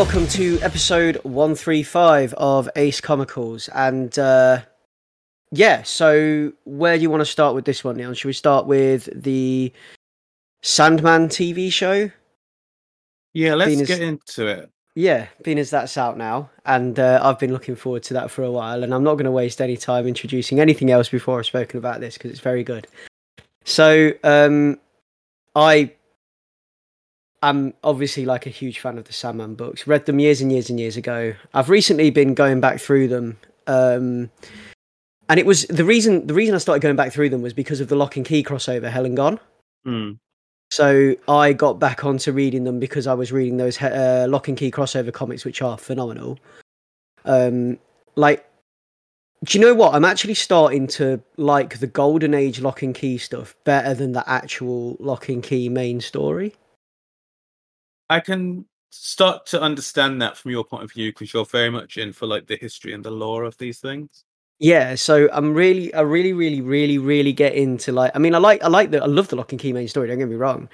welcome to episode 135 of Ace Comicals. And uh, yeah, so where do you want to start with this one, Neil? Should we start with the Sandman TV show? Yeah, let's get into it. Yeah, being as that's out now, and uh, I've been looking forward to that for a while, and I'm not going to waste any time introducing anything else before I've spoken about this because it's very good. So, um, I am obviously like a huge fan of the Sandman books. Read them years and years and years ago. I've recently been going back through them, um, and it was the reason. The reason I started going back through them was because of the Locke and Key crossover, Hell and Gone. Hmm. So I got back onto reading them because I was reading those uh, Locke and Key crossover comics, which are phenomenal. Um, like, do you know what? I'm actually starting to like the Golden Age Locke and Key stuff better than the actual Locke and Key main story. I can start to understand that from your point of view because you're very much in for like the history and the lore of these things. Yeah, so I'm really, I really, really, really, really get into like. I mean, I like, I like the, I love the Locke and Key main story. Don't get me wrong,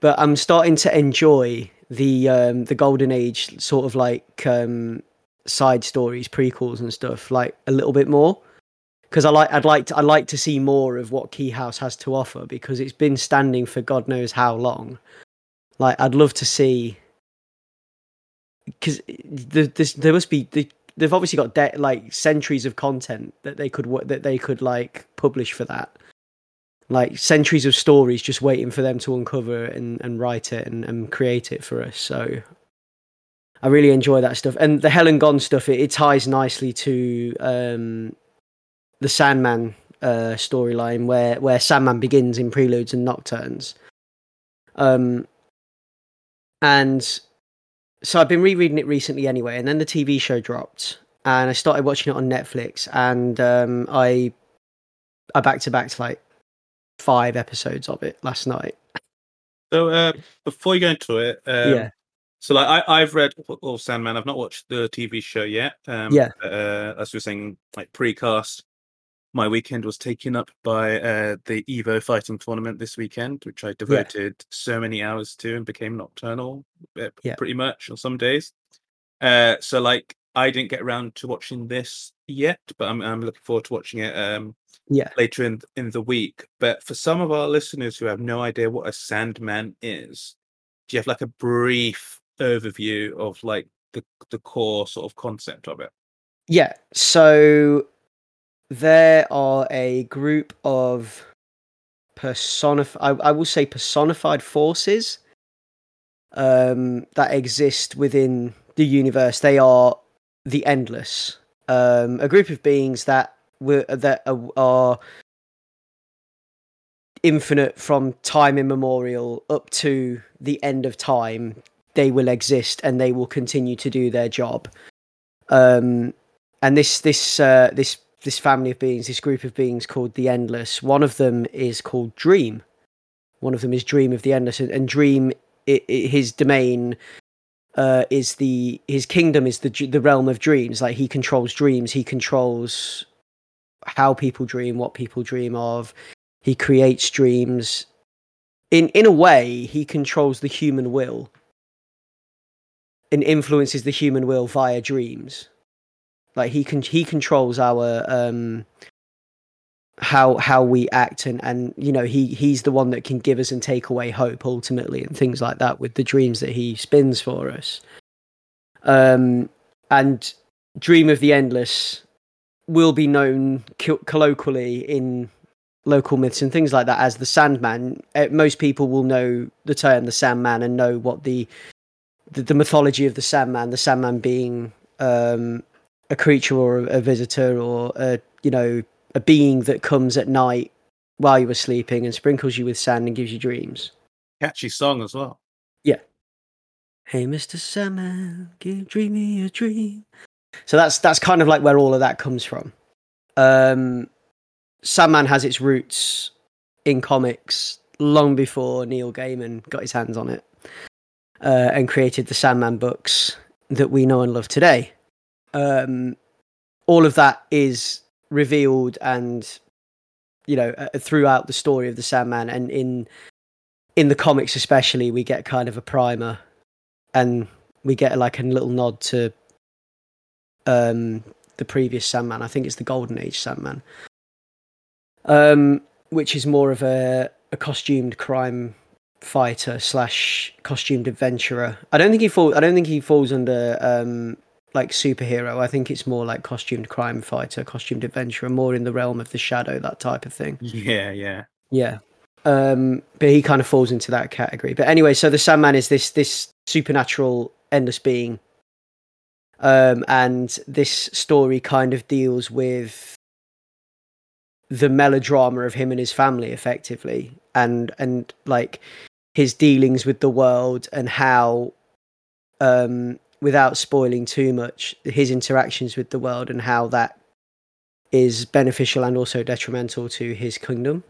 but I'm starting to enjoy the um the Golden Age sort of like um side stories, prequels and stuff like a little bit more because I like, I'd like to, I like to see more of what Key House has to offer because it's been standing for God knows how long. Like, I'd love to see because there must be the, they've obviously got de- like centuries of content that they could that they could like publish for that. Like centuries of stories just waiting for them to uncover and, and write it and, and create it for us so. I really enjoy that stuff. And the Hell and Gone stuff it, it ties nicely to um the sandman uh storyline where where sandman begins in preludes and nocturnes. Um and so I've been rereading it recently anyway, and then the TV show dropped, and I started watching it on Netflix, and um, I I back to back to like five episodes of it last night. So uh, before you go into it, um, yeah, So like I, I've read all Sandman. I've not watched the TV show yet. Um, Yeah. Uh, as we were saying, like precast, my weekend was taken up by uh, the Evo fighting tournament this weekend, which I devoted so many hours to and became nocturnal, uh, Yeah. pretty much on some days. Uh, so like I didn't get around to watching this yet, but I'm I'm looking forward to watching it. Um, yeah, later in in the week. But for some of our listeners who have no idea what a Sandman is, do you have like a brief overview of like the the core sort of concept of it? yeah. So there are a group of personified. I, will say personified forces um, that exist within the universe. They are the endless, um, a group of beings that were that are, are infinite from time immemorial up to the end of time. They will exist and they will continue to do their job. Um, and this this uh, this this family of beings, this group of beings called the Endless. One of them is called Dream. One of them is Dream of the Endless, and, Dream, i i his domain uh, is the his kingdom is the the realm of dreams. Like he controls dreams. He controls how people dream, what people dream of. He creates dreams. In in a way, he controls the human will and influences the human will via dreams. Like he can he controls our um how how we act and and you know he he's the one that can give us and take away hope ultimately and things like that with the dreams that he spins for us. Um and Dream of the Endless will be known co- colloquially in local myths and things like that as the Sandman. Uh, most people will know the term the Sandman and know what the the, the mythology of the Sandman, the Sandman being um, a creature or a, visitor or a you know a being that comes at night while you were sleeping and sprinkles you with sand and gives you dreams. Catchy song as well. Yeah. Hey, Mister Sandman, give dream me a dream. So that's that's kind of like where all of that comes from. Um, Sandman has its roots in comics long before Neil Gaiman got his hands on it uh, and created the Sandman books that we know and love today. Um, all of that is revealed and you know uh, throughout the story of the Sandman and in in the comics especially we get kind of a primer and we get like a little nod to um, the previous Sandman. I think it's the Golden Age Sandman, um, which is more of a, a costumed crime fighter slash costumed adventurer. I don't think he falls. I don't think he falls under um, like superhero. I think it's more like costumed crime fighter, costumed adventurer, more in the realm of the shadow, that type of thing. Yeah, yeah, yeah. Um, but he kind of falls into that category. But anyway, so the Sandman is this this supernatural endless being, um, and this story kind of deals with the melodrama of him and his family, effectively, and and like his dealings with the world and how um without spoiling too much, his interactions with the world and how that is beneficial and also detrimental to his kingdom.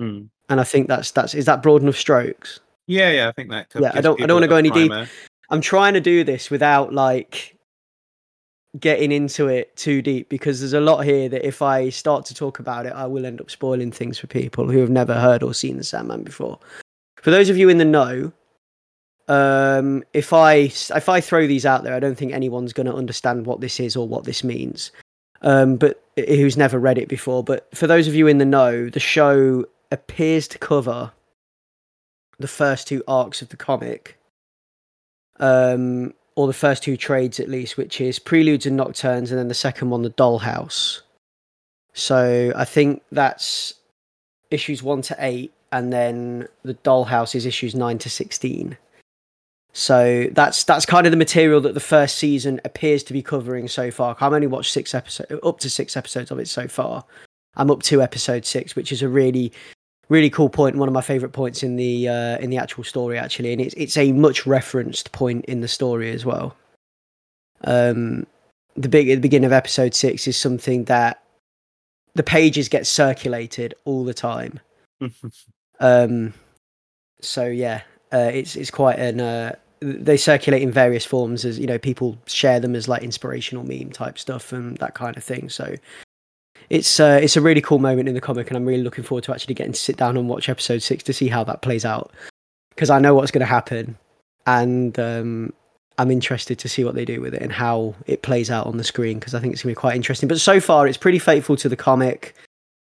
Mm. And I think that's that's is that broad enough strokes. Yeah, yeah, I think that. Yeah, I don't I don't want to go any deep. I'm trying to do this without like getting into it too deep because there's a lot here that if I start to talk about it, I will end up spoiling things for people who have never heard or seen the Sandman before. For those of you in the know, um, if I if I throw these out there, I don't think anyone's going to understand what this is or what this means. Um, but who's never read it before. But for those of you in the know, the show appears to cover the first two arcs of the comic, um, or the first two trades at least, which is Preludes and Nocturnes, and then the second one, the Dollhouse. So I think that's issues one to eight, and then the Dollhouse is issues nine to sixteen. So that's that's kind of the material that the first season appears to be covering so far. I've only watched six episodes, up to six episodes of it so far. I'm up to episode six, which is a really, really cool point. One of my favorite points in the uh, in the actual story, actually, and it's it's a much referenced point in the story as well. Um, the big at the beginning of episode six is something that the pages get circulated all the time. um, so yeah, uh, it's it's quite an uh, they circulate in various forms as you know people share them as like inspirational meme type stuff and that kind of thing. So it's uh, it's a really cool moment in the comic and i'm really looking forward to actually getting to sit down and watch episode six to see how that plays out. Because i know what's going to happen and um, i'm interested to see what they do with it and how it plays out on the screen because i think it's going to be quite interesting. But so far it's pretty faithful to the comic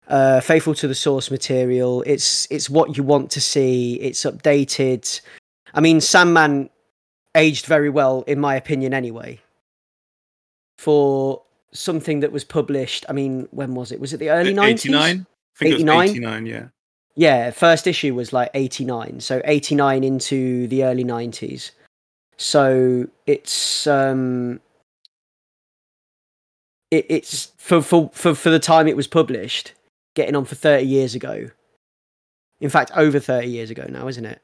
uh, faithful to the source material. It's it's what you want to see. It's updated. I mean, Sandman aged very well, in my opinion, anyway. For something that was published, I mean, when was it? Was it the early 90s? 89? I think 89? it was 89, yeah. Yeah, first issue was like 89. So 89 into the early 90s. So it's um it, it's for, for for for the time it was published, getting on for 30 years ago. In fact, over 30 years ago now, isn't it?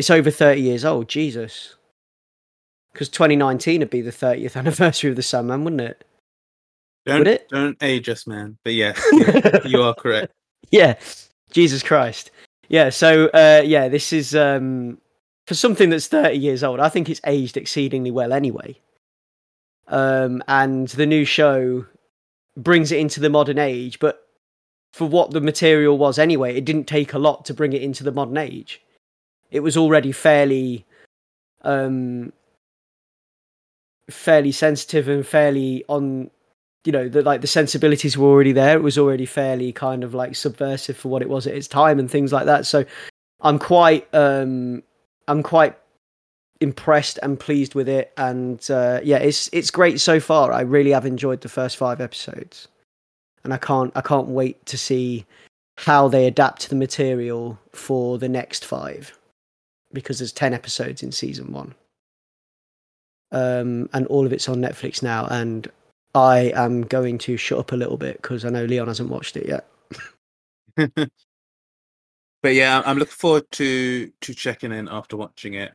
It's over 30 years old, Jesus. Because 2019 would be the 30th anniversary of the Sandman, wouldn't it? Don't, Would it? Don't age us, man. But yes, yeah, you are correct. Yeah, Jesus Christ. Yeah, so uh, yeah, this is um, for something that's 30 years old. I think it's aged exceedingly well anyway. Um, and the new show brings it into the modern age, but for what the material was anyway, it didn't take a lot to bring it into the modern age it was already fairly um fairly sensitive and fairly on you know the like the sensibilities were already there. It was already fairly kind of like subversive for what it was at its time and things like that. So i'm quite um i'm quite impressed and pleased with it. And uh yeah it's it's great so far. I really have enjoyed the first five episodes. And i can't i can't wait to see how they adapt the material for the next five because there's 10 episodes in season one. Um, and all of it's on Netflix now. And I am going to shut up a little bit because I know Leon hasn't watched it yet. but yeah, I'm looking forward to to checking in after watching it.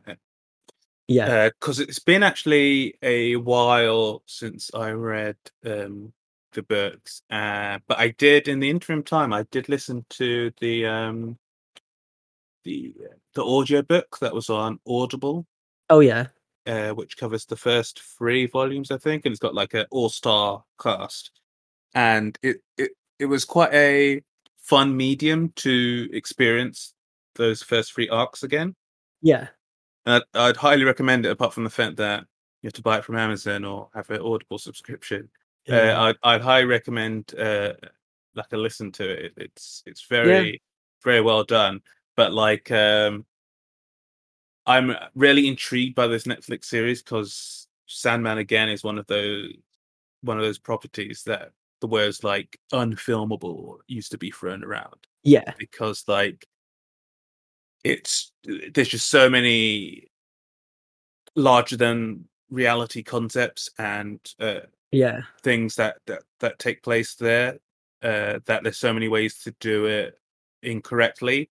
Yeah, because uh, it's been actually a while since I read um, the books, uh, but I did in the interim time. I did listen to the um, the the audio book that was on Audible. Oh yeah, uh, which covers the first three volumes, I think, and it's got like an all star cast. And it it it was quite a fun medium to experience those first three arcs again. Yeah. And I'd, I'd highly recommend it. Apart from the fact that you have to buy it from Amazon or have an Audible subscription, uh, I'd, I'd highly recommend uh, like a listen to it. It's it's very very well done. But like, um, I'm really intrigued by this Netflix series because Sandman again is one of those one of those properties that the words like unfilmable used to be thrown around yeah, because like it's there's just so many larger than reality concepts and uh, yeah, things that that that take place there uh that there's so many ways to do it incorrectly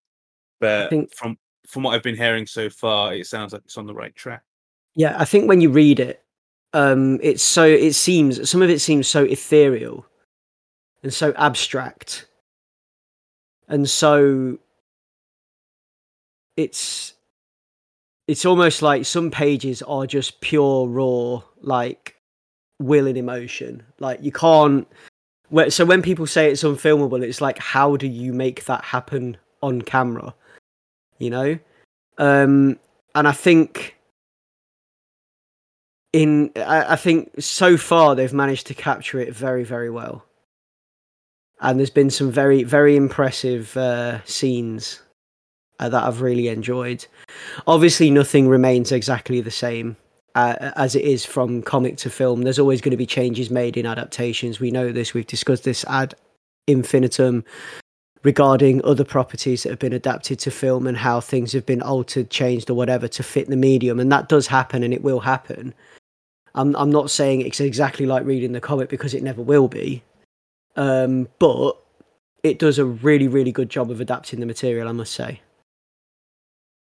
but think- from from what i've been hearing so far it sounds like it's on the right track yeah. I think when you read it, um, it's so it seems some of it seems so ethereal and so abstract, and so it's it's almost like some pages are just pure raw like will and emotion like you can't so when people say it's unfilmable it's like how do you make that happen on camera you know um and i think in I, I think so far they've managed to capture it very very well and there's been some very very impressive uh, scenes uh, that I've really enjoyed. Obviously, nothing remains exactly the same uh, as it is from comic to film. There's always going to be changes made in adaptations. We know this. We've discussed this ad infinitum regarding other properties that have been adapted to film and how things have been altered, changed, or whatever to fit the medium. And that does happen, and it will happen. I'm I'm not saying it's exactly like reading the comic because it never will be, um, but it does a really really good job of adapting the material. I must say.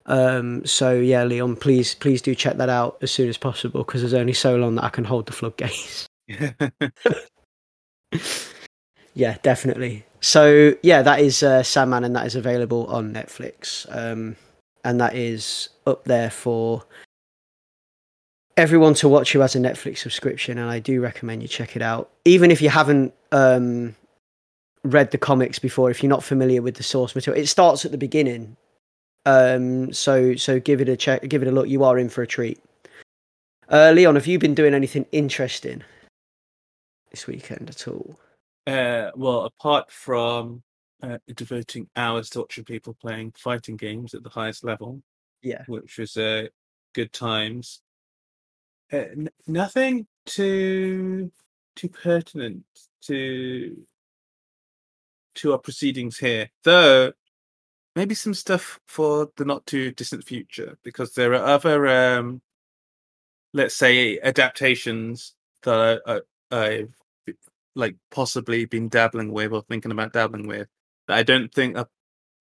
Um, so yeah, Leon, please please do check that out as soon as possible because there's only so long that I can hold the floodgates. yeah, definitely. So yeah, that is uh, Sandman, and that is available on Netflix, um, and that is up there for everyone to watch who has a Netflix subscription. And I do recommend you check it out, even if you haven't um, read the comics before. If you're not familiar with the source material, it starts at the beginning. Um, so so give it a check, give it a look. You are in for a treat. Uh, Leon, have you been doing anything interesting this weekend at all? Uh, well, apart from uh, devoting hours to watching people playing fighting games at the highest level, Yeah. which was uh, good times. Uh, n- nothing too too pertinent to to our proceedings here, though. Maybe some stuff for the not too distant future, because there are other, um, let's say, adaptations that I, I, I've like possibly been dabbling with or thinking about dabbling with that I don't think, are,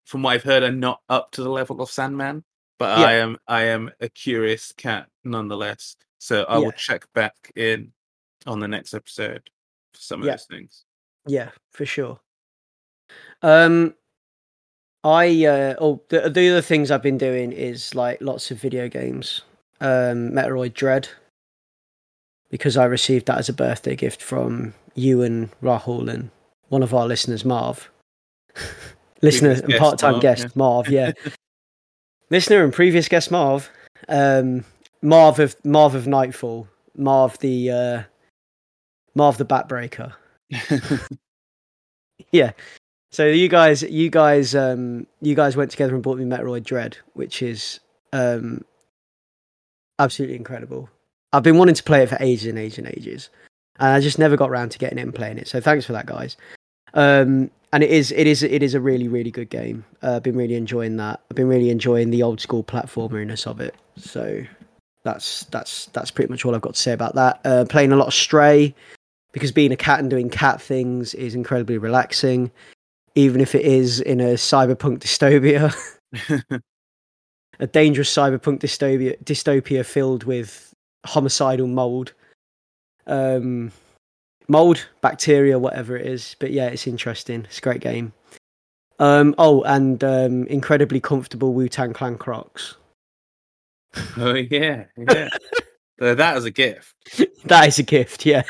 from what I've heard, are not up to the level of Sandman. But Yeah. I am I am a curious cat nonetheless, so I Yeah. will check back in on the next episode for some of Yeah. those things. Yeah, for sure. Um, I uh, oh the the other things I've been doing is like lots of video games. Um, Metroid Dread, because I received that as a birthday gift from you and Rahul and one of our listeners, Marv. Listener and part-time guest. Marv. Yeah, listener and previous guest, Marv. Um, Marv of Marv of Nightfall. Marv the uh, Marv the Backbreaker. Yeah. So you guys, you guys, um, you guys went together and bought me Metroid Dread, which is um, absolutely incredible. I've been wanting to play it for ages and ages and ages, and I just never got around to getting it and playing it. So thanks for that, guys. Um, and it is, it is, it is a really, really good game. Uh, I've been really enjoying that. I've been really enjoying the old school platformeriness of it. So that's that's that's pretty much all I've got to say about that. Uh, playing a lot of Stray because being a cat and doing cat things is incredibly relaxing, even if it is in a cyberpunk dystopia, a dangerous cyberpunk dystopia, dystopia filled with homicidal mold, um, mold, bacteria, whatever it is. But yeah, it's interesting. It's a great game. Um, oh, and um, incredibly comfortable Wu Tang Clan Crocs. oh yeah, yeah. so that was a gift. that is a gift, yeah.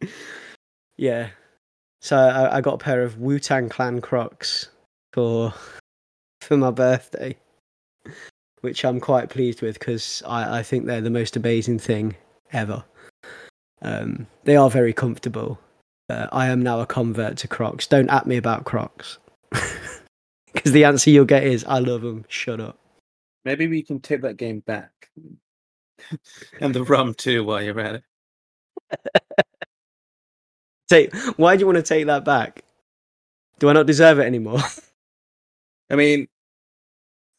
yeah. So I, I got a pair of Wu Tang Clan Crocs for for my birthday, which I'm quite pleased with because I, I think they're the most amazing thing ever. Um, they are very comfortable. Uh, I am now a convert to Crocs. Don't at me about Crocs. Because the answer you'll get is, I love them. Shut up. Maybe we can take that game back. and the rum too while you're at it. Take, why do you want to take that back? Do I not deserve it anymore? I mean,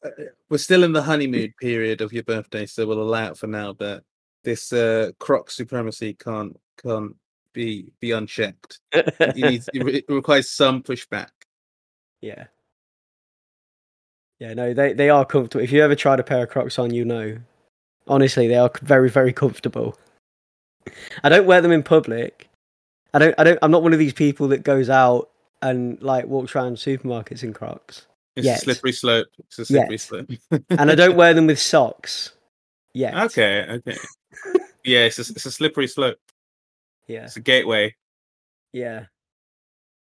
uh, we're still in the honeymoon period of your birthday, so we'll allow it for now. But this uh, Croc supremacy can't can't be be unchecked. it, needs, it requires some pushback. Yeah. Yeah, no, they, they are comfortable. If you ever tried a pair of Crocs on, you know. Honestly, they are very, very comfortable. I don't wear them in public. I don't. I don't. I'm not one of these people that goes out and like walks around supermarkets in Crocs. It's Yet. a slippery slope. It's a slippery Yet. slope. and I don't wear them with socks. Yeah. Okay, okay. Yeah, it's a, it's a slippery slope. Yeah. It's a gateway. Yeah.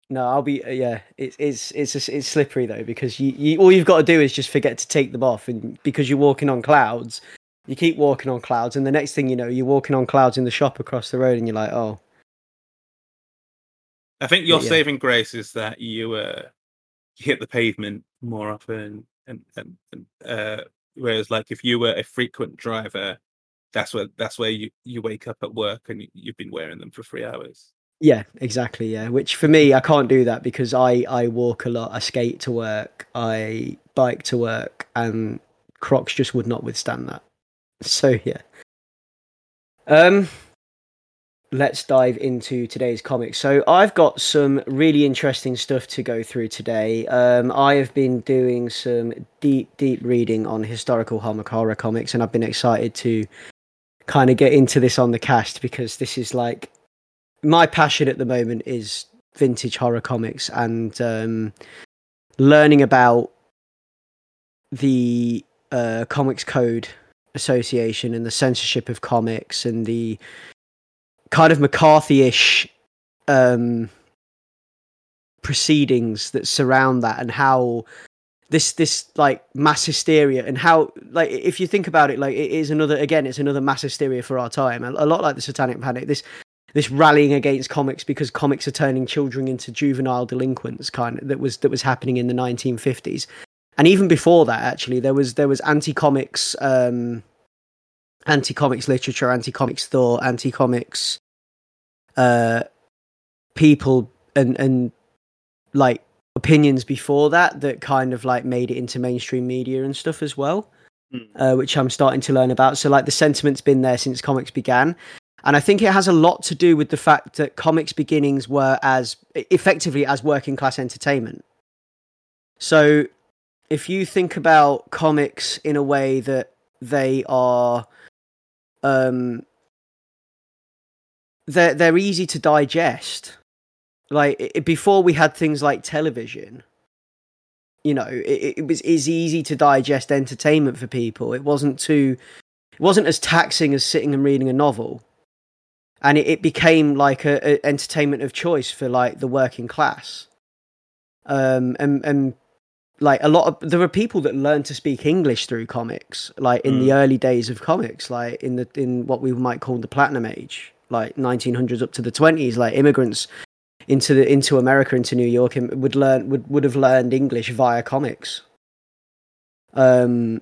No, I'll be. Uh, yeah, it's it's it's it's slippery though because you, you all you've got to do is just forget to take them off, and because you're walking on clouds, you keep walking on clouds, and the next thing you know, you're walking on clouds in the shop across the road, and you're like, oh, I think your yeah. saving grace is that you uh you hit the pavement more often, and and, and uh, whereas like if you were a frequent driver, that's where that's where you you wake up at work and you, you've been wearing them for three hours. yeah, exactly, yeah. Which for me, I can't do that because I I walk a lot, I skate to work, I bike to work, and Crocs just would not withstand that. So yeah. Um, let's dive into today's comics. So I've got some really interesting stuff to go through today. Um, I have been doing some deep, deep reading on historical horror comics, and I've been excited to kind of get into this on the cast because this is like my passion at the moment is vintage horror comics and um, learning about the uh, Comics Code Association and the censorship of comics and the kind of McCarthy-ish um, proceedings that surround that, and how this this like mass hysteria and how like if you think about it, like it is another again, it's another mass hysteria for our time. A, a lot like the Satanic Panic. This this rallying against comics because comics are turning children into juvenile delinquents kind of that was that was happening in the 1950s and even before that actually there was there was anti-comics um anti-comics literature anti-comics thought anti-comics uh people and and like opinions before that that kind of like made it into mainstream media and stuff as well Hmm. uh, which i'm starting to learn about so like the sentiment's been there since comics began and I think it has a lot to do with the fact that comics beginnings were as effectively as working class entertainment. So if you think about comics in a way that they are um they're they're easy to digest. Like i before we had things like television, you know, it, it was is easy to digest entertainment for people. It wasn't too it wasn't as taxing as sitting and reading a novel. And it, it became like a, a entertainment of choice for like the working class. Um and and like a lot of there were people that learned to speak english through comics like in the early days of comics like in the in what we might call the platinum age like 1900s up to the 20s like immigrants into the into america into new york and would learn would would have learned english via comics um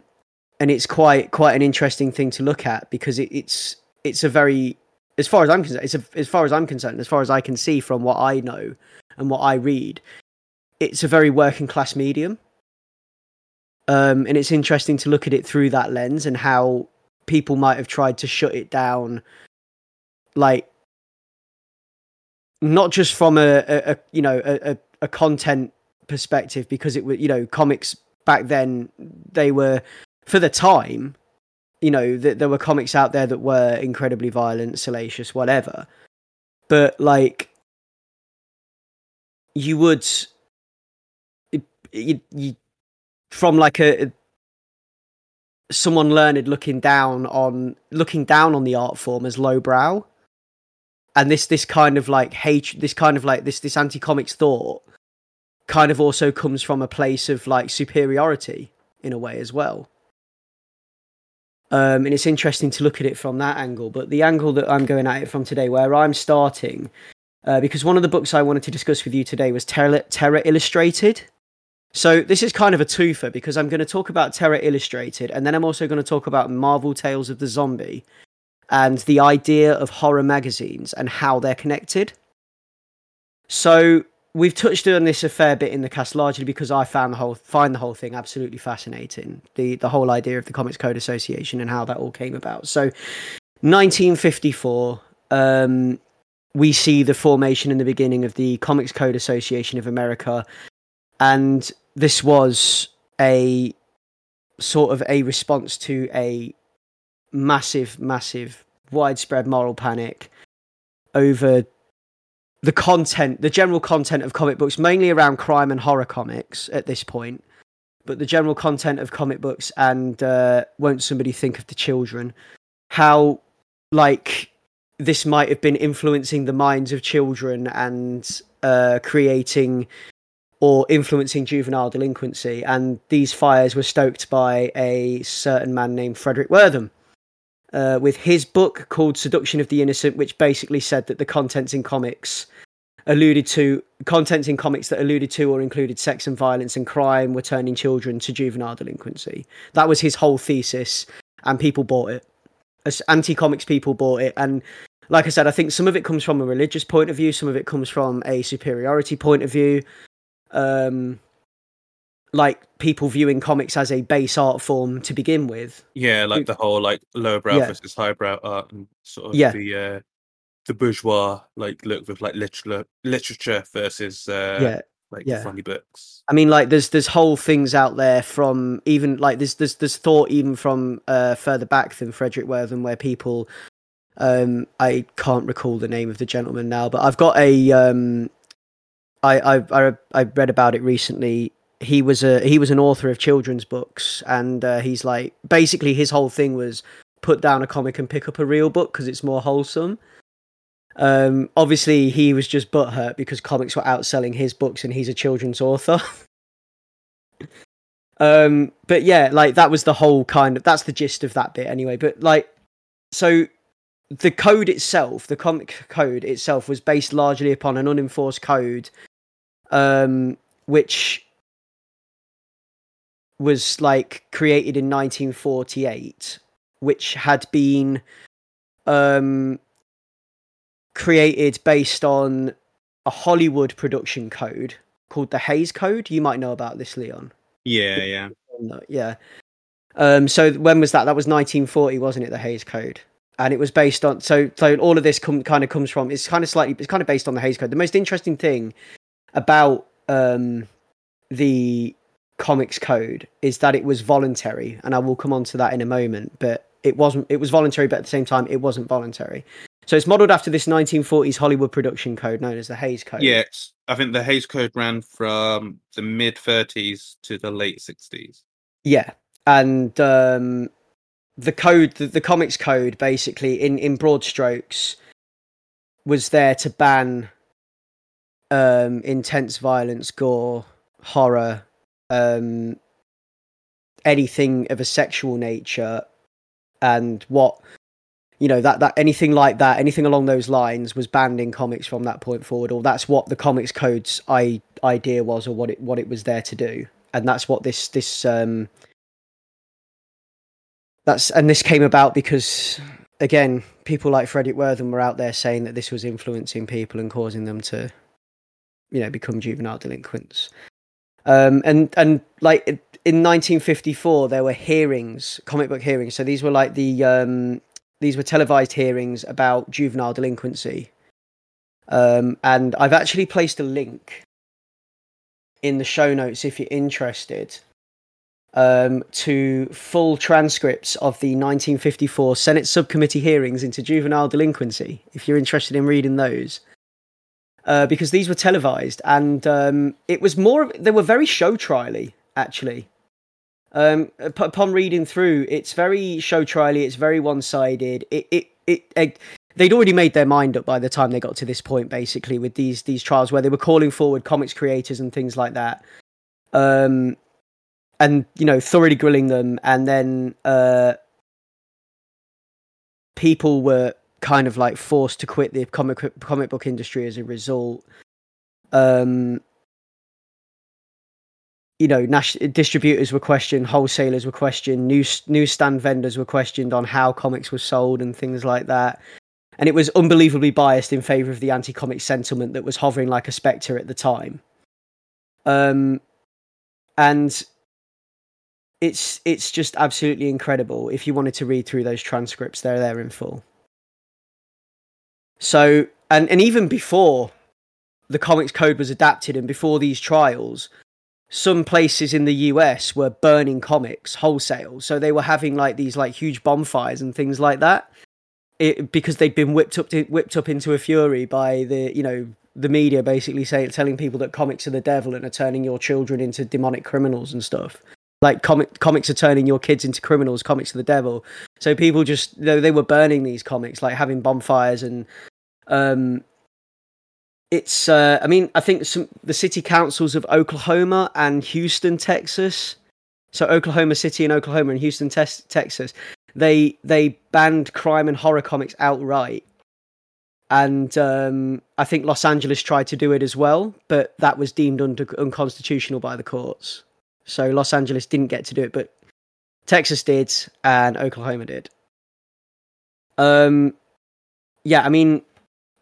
and it's quite quite an interesting thing to look at because it, it's it's a very as far as I'm concerned, it's a, as far as I'm concerned, as far as I can see from what I know and what I read, it's a very working class medium. Um, and it's interesting to look at it through that lens and how people might have tried to shut it down, like not just from a, a, a you know a, a, content perspective, because it was you know comics back then they were for the time you know that there were comics out there that were incredibly violent salacious whatever. But like you would you, you from like a someone learned looking down on looking down on the art form as lowbrow and this this kind of like hate this kind of like this this anti-comics thought kind of also comes from a place of like superiority in a way as well Um, and it's interesting to look at it from that angle. But the angle that I'm going at it from today, where I'm starting, uh, because one of the books I wanted to discuss with you today was Terror, Terror Illustrated. So this is kind of a twofer because I'm going to talk about Terror Illustrated, and then I'm also going to talk about Marvel Tales of the Zombie and the idea of horror magazines and how they're connected. So we've touched on this a fair bit in the cast, largely because I found the whole find the whole thing absolutely fascinating. The the whole idea of the Comics Code Association and how that all came about. So, 1954, um, we see the formation and the beginning of the Comics Code Association of America, and this was a sort of a response to a massive, massive, widespread moral panic over the content, the general content of comic books, mainly around crime and horror comics at this point, but the general content of comic books and uh, won't somebody think of the children? How, like, this might have been influencing the minds of children and uh, creating or influencing juvenile delinquency. And these fires were stoked by a certain man named Fredric Wertham. Uh, with his book called Seduction of the Innocent, which basically said that the contents in comics alluded to contents in comics that alluded to or included sex and violence and crime were turning children to juvenile delinquency. That was his whole thesis, and people bought it. As anti comics people bought it, and like I said, I think some of it comes from a religious point of view, some of it comes from a superiority point of view. Um, like people viewing comics as a base art form to begin with. Yeah, like the whole like lowbrow Yeah. versus highbrow art and sort of Yeah. the uh the bourgeois like look with like literature literature versus uh yeah, like yeah. funny books. I mean, like there's there's whole things out there from even like there's there's there's thought even from uh, further back than Fredric Wertham where people, um, I can't recall the name of the gentleman now, but I've got a um, I I I, I read about it recently. He was a he was an author of children's books, and uh, he's like basically his whole thing was put down a comic and pick up a real book because it's more wholesome. Um, obviously, he was just butthurt because comics were outselling his books, and he's a children's author. um, but yeah, like that was the whole kind of that's the gist of that bit anyway. But like, so the code itself, the comic code itself, was based largely upon an unenforced code, um, which was like created in 1948, which had been um created based on a Hollywood production code called the Hays Code. You might know about this, Leon. Yeah, yeah. Yeah. Um, so when was that? That was 1940, wasn't it? The Hays Code, and it was based on. So, so all of this com- kind of comes from. It's kind of slightly. It's kind of based on the Hays Code. The most interesting thing about um, the comics code is that it was voluntary, and I will come on to that in a moment. But it wasn't. It was voluntary, but at the same time, it wasn't voluntary. So it's modeled after this 1940s Hollywood production code known as the Hays Code. yes I think the Hays Code ran from the mid 30s to the late 60s. Yeah, and um, the code, the, the comics code, basically in in broad strokes, was there to ban um, intense violence, gore, horror, um, anything of a sexual nature, and what you know that that anything like that, anything along those lines, was banned in comics from that point forward, or that's what the comics code's I, idea was, or what it what it was there to do, and that's what this this um, that's and this came about because again people like Fredric Wertham were out there saying that this was influencing people and causing them to you know become juvenile delinquents um and and like in 1954 there were hearings comic book hearings so these were like the um these were televised hearings about juvenile delinquency um and I've actually placed a link in the show notes if you're interested um, to full transcripts of the 1954 Senate subcommittee hearings into juvenile delinquency, if you're interested in reading those. Uh, because these were televised, and um, it was more. They were very show trially, actually. Um, up- upon reading through, it's very show trially. It's very one sided. It, it, it, it, they'd already made their mind up by the time they got to this point, basically, with these these trials where they were calling forward comics creators and things like that. Um, and you know thoroughly grilling them and then uh people were kind of like forced to quit the comic comic book industry as a result. Um, you know, nas- distributors were questioned, wholesalers were questioned, news newsstand vendors were questioned on how comics were sold and things like that. And it was unbelievably biased in favor of the anti-comic sentiment that was hovering like a specter at the time. Um, and it's it's just absolutely incredible. If you wanted to read through those transcripts, they're there in full. So, and and even before the comics code was adapted and before these trials, some places in the US were burning comics wholesale. So they were having like these like huge bonfires and things like that. It, because they'd been whipped up to, whipped up into a fury by the you know the media basically saying telling people that comics are the devil and are turning your children into demonic criminals and stuff like comic comics are turning your kids into criminals comics are the devil so people just they, they were burning these comics like having bonfires and um it's uh, I mean I think some the city councils of Oklahoma and Houston, Texas. So Oklahoma City and Oklahoma and Houston, te- Texas. They they banned crime and horror comics outright. And um, I think Los Angeles tried to do it as well, but that was deemed unconstitutional by the courts. So Los Angeles didn't get to do it, but Texas did, and Oklahoma did. Um, yeah, I mean,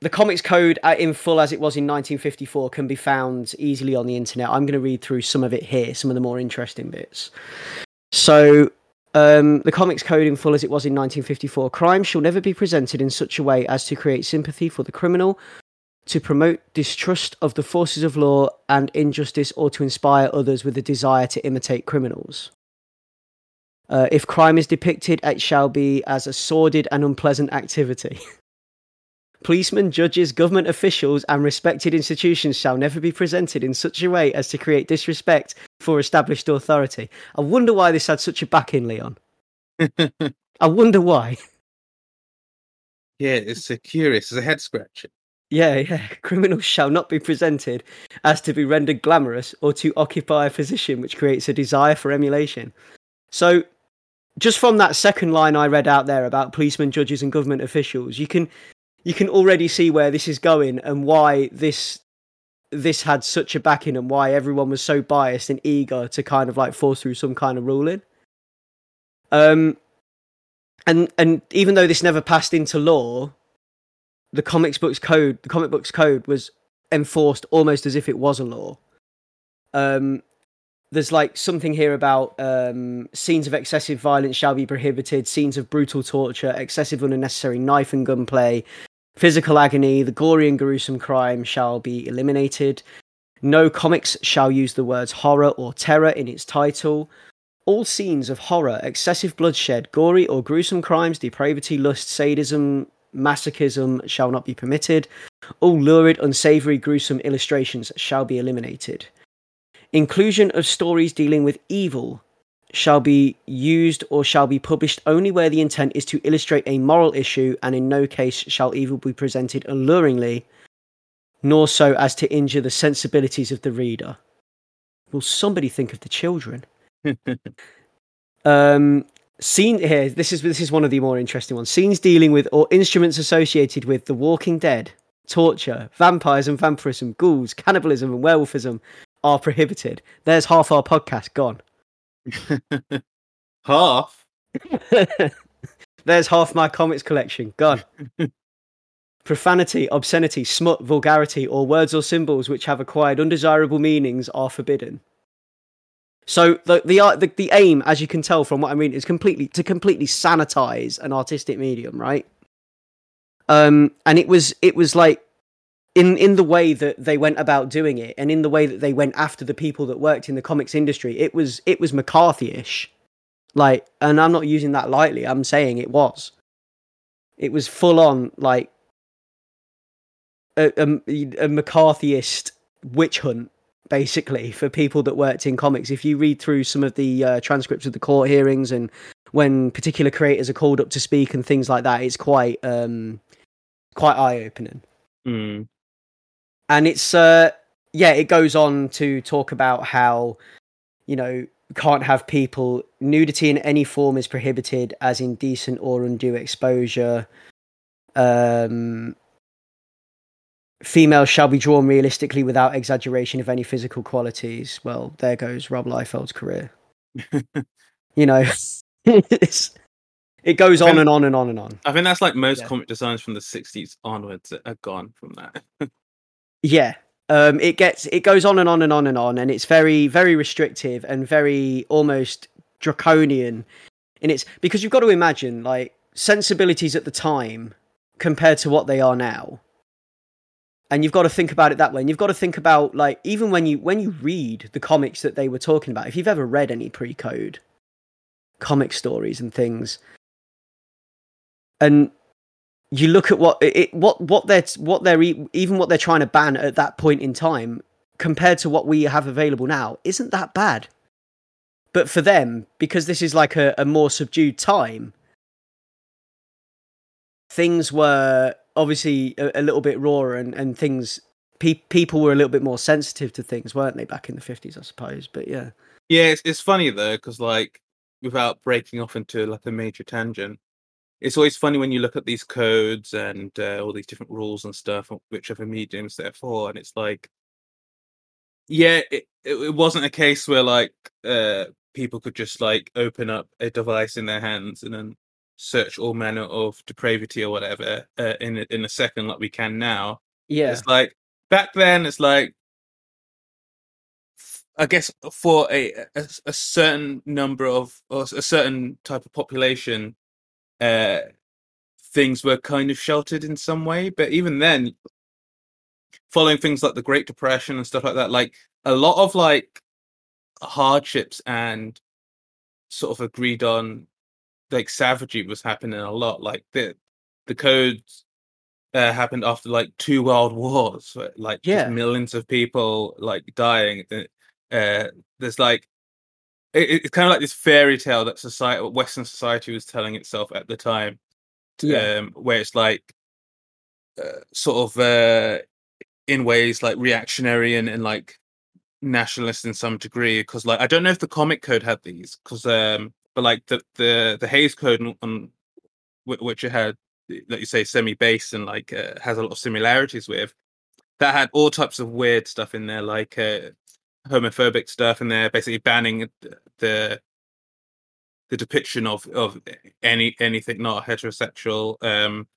the comics code uh, in full as it was in 1954 can be found easily on the internet. I'm going to read through some of it here, some of the more interesting bits. So, um, the comics code in full as it was in 1954 crime shall never be presented in such a way as to create sympathy for the criminal, to promote distrust of the forces of law and injustice, or to inspire others with a desire to imitate criminals. Uh, if crime is depicted, it shall be as a sordid and unpleasant activity. Policemen, judges, government officials, and respected institutions shall never be presented in such a way as to create disrespect for established authority. I wonder why this had such a backing, Leon. I wonder why. Yeah, it's a curious, it's a head scratcher. Yeah, yeah. Criminals shall not be presented as to be rendered glamorous or to occupy a position which creates a desire for emulation. So, just from that second line I read out there about policemen, judges, and government officials, you can you can already see where this is going and why this this had such a backing and why everyone was so biased and eager to kind of like force through some kind of ruling. Um, and and even though this never passed into law, the comics books code, the comic books code was enforced almost as if it was a law. Um, there's like something here about um, scenes of excessive violence shall be prohibited, scenes of brutal torture, excessive unnecessary knife and gunplay, Physical agony, the gory and gruesome crime shall be eliminated. No comics shall use the words horror or terror in its title. All scenes of horror, excessive bloodshed, gory or gruesome crimes, depravity, lust, sadism, masochism shall not be permitted. All lurid, unsavory, gruesome illustrations shall be eliminated. Inclusion of stories dealing with evil, shall be used or shall be published only where the intent is to illustrate a moral issue, and in no case shall evil be presented alluringly, nor so as to injure the sensibilities of the reader. Will somebody think of the children? um, scene here. This is this is one of the more interesting ones. Scenes dealing with or instruments associated with The Walking Dead, torture, vampires and vampirism, ghouls, cannibalism and werewolfism are prohibited. There's half our podcast gone. half. There's half my comics collection gone. Profanity, obscenity, smut, vulgarity, or words or symbols which have acquired undesirable meanings are forbidden. So the, the the the aim, as you can tell from what I mean, is completely to completely sanitize an artistic medium, right? Um, and it was it was like in in the way that they went about doing it and in the way that they went after the people that worked in the comics industry it was it was mccarthy-ish. Like and i'm not using that lightly i'm saying it was. It was full on like a, a, a mccarthyist witch hunt basically for people that worked in comics. If you read through some of the uh, transcripts of the court hearings and when particular creators are called up to speak and things like that it's quite um quite eye-opening. Mm and it's uh yeah it goes on to talk about how you know can't have people nudity in any form is prohibited as indecent or undue exposure um females shall be drawn realistically without exaggeration of any physical qualities well there goes rob liefeld's career you know it goes on and on and on and on I think that's like most Yeah. comic designs from the 60s onwards are gone from that. yeah. Um it gets it goes on and on and on and on and it's very very restrictive and very almost draconian in its because you've got to imagine like sensibilities at the time compared to what they are now. And you've got to think about it that way. And you've got to think about like even when you when you read the comics that they were talking about if you've ever read any pre-code comic stories and things and you look at what it what what they're what they're even what they're trying to ban at that point in time compared to what we have available now isn't that bad. But for them because this is like a, a more subdued time things were obviously a, a little bit rawer and, and things pe- people were a little bit more sensitive to things weren't they back in the 50s i suppose but yeah. Yeah, it's, it's funny though, because like without breaking off into like a major tangent, it's always funny when you look at these codes and uh, all these different rules and stuff, whichever mediums they're for, and it's like, yeah, it, it, wasn't a case where like uh, people could just like open up a device in their hands and then search all manner of depravity or whatever uh, in a- in a second like we can now. yeah It's like back then. It's like I guess for a, a a certain number of or a certain type of population, uh, things were kind of sheltered in some way. But even then, following things like the Great Depression and stuff like that, like a lot of like hardships and sort of agreed on like savagery was happening a lot. Like the the codes uh, happened after like two world wars, like Yeah. millions of people like dying. Uh, Uh, there's like it, it's kind of like this fairy tale that society, Western society, was telling itself at the time. Yeah. Um, where it's like uh, sort of uh, in ways like reactionary and, and like nationalist in some degree. Because like I don't know if the comic code had these, because um, but like the the the Hays code on, on which it had, like you say, semi based and like uh, has a lot of similarities with. That had all types of weird stuff in there, like uh, homophobic stuff and they're basically banning the- the depiction of of any anything not heterosexual, um,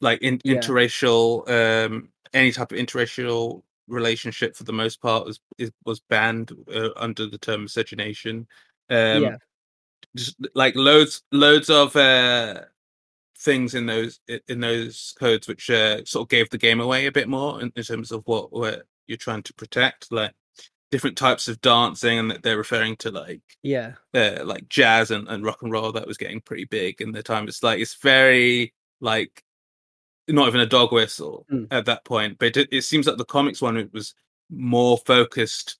like in, Yeah. interracial, um, any type of interracial relationship for the most part was is, was banned uh, under the term miscegenation. Um, yeah just like loads loads of uh things in those in those codes which uh, sort of gave the game away a bit more in, in terms of what what you're trying to protect like different types of dancing and that they're referring to like yeah uh, like jazz and, and rock and roll that was getting pretty big in the time it's like it's very like not even a dog whistle Mm. at that point but it, it seems like the comics one it was more focused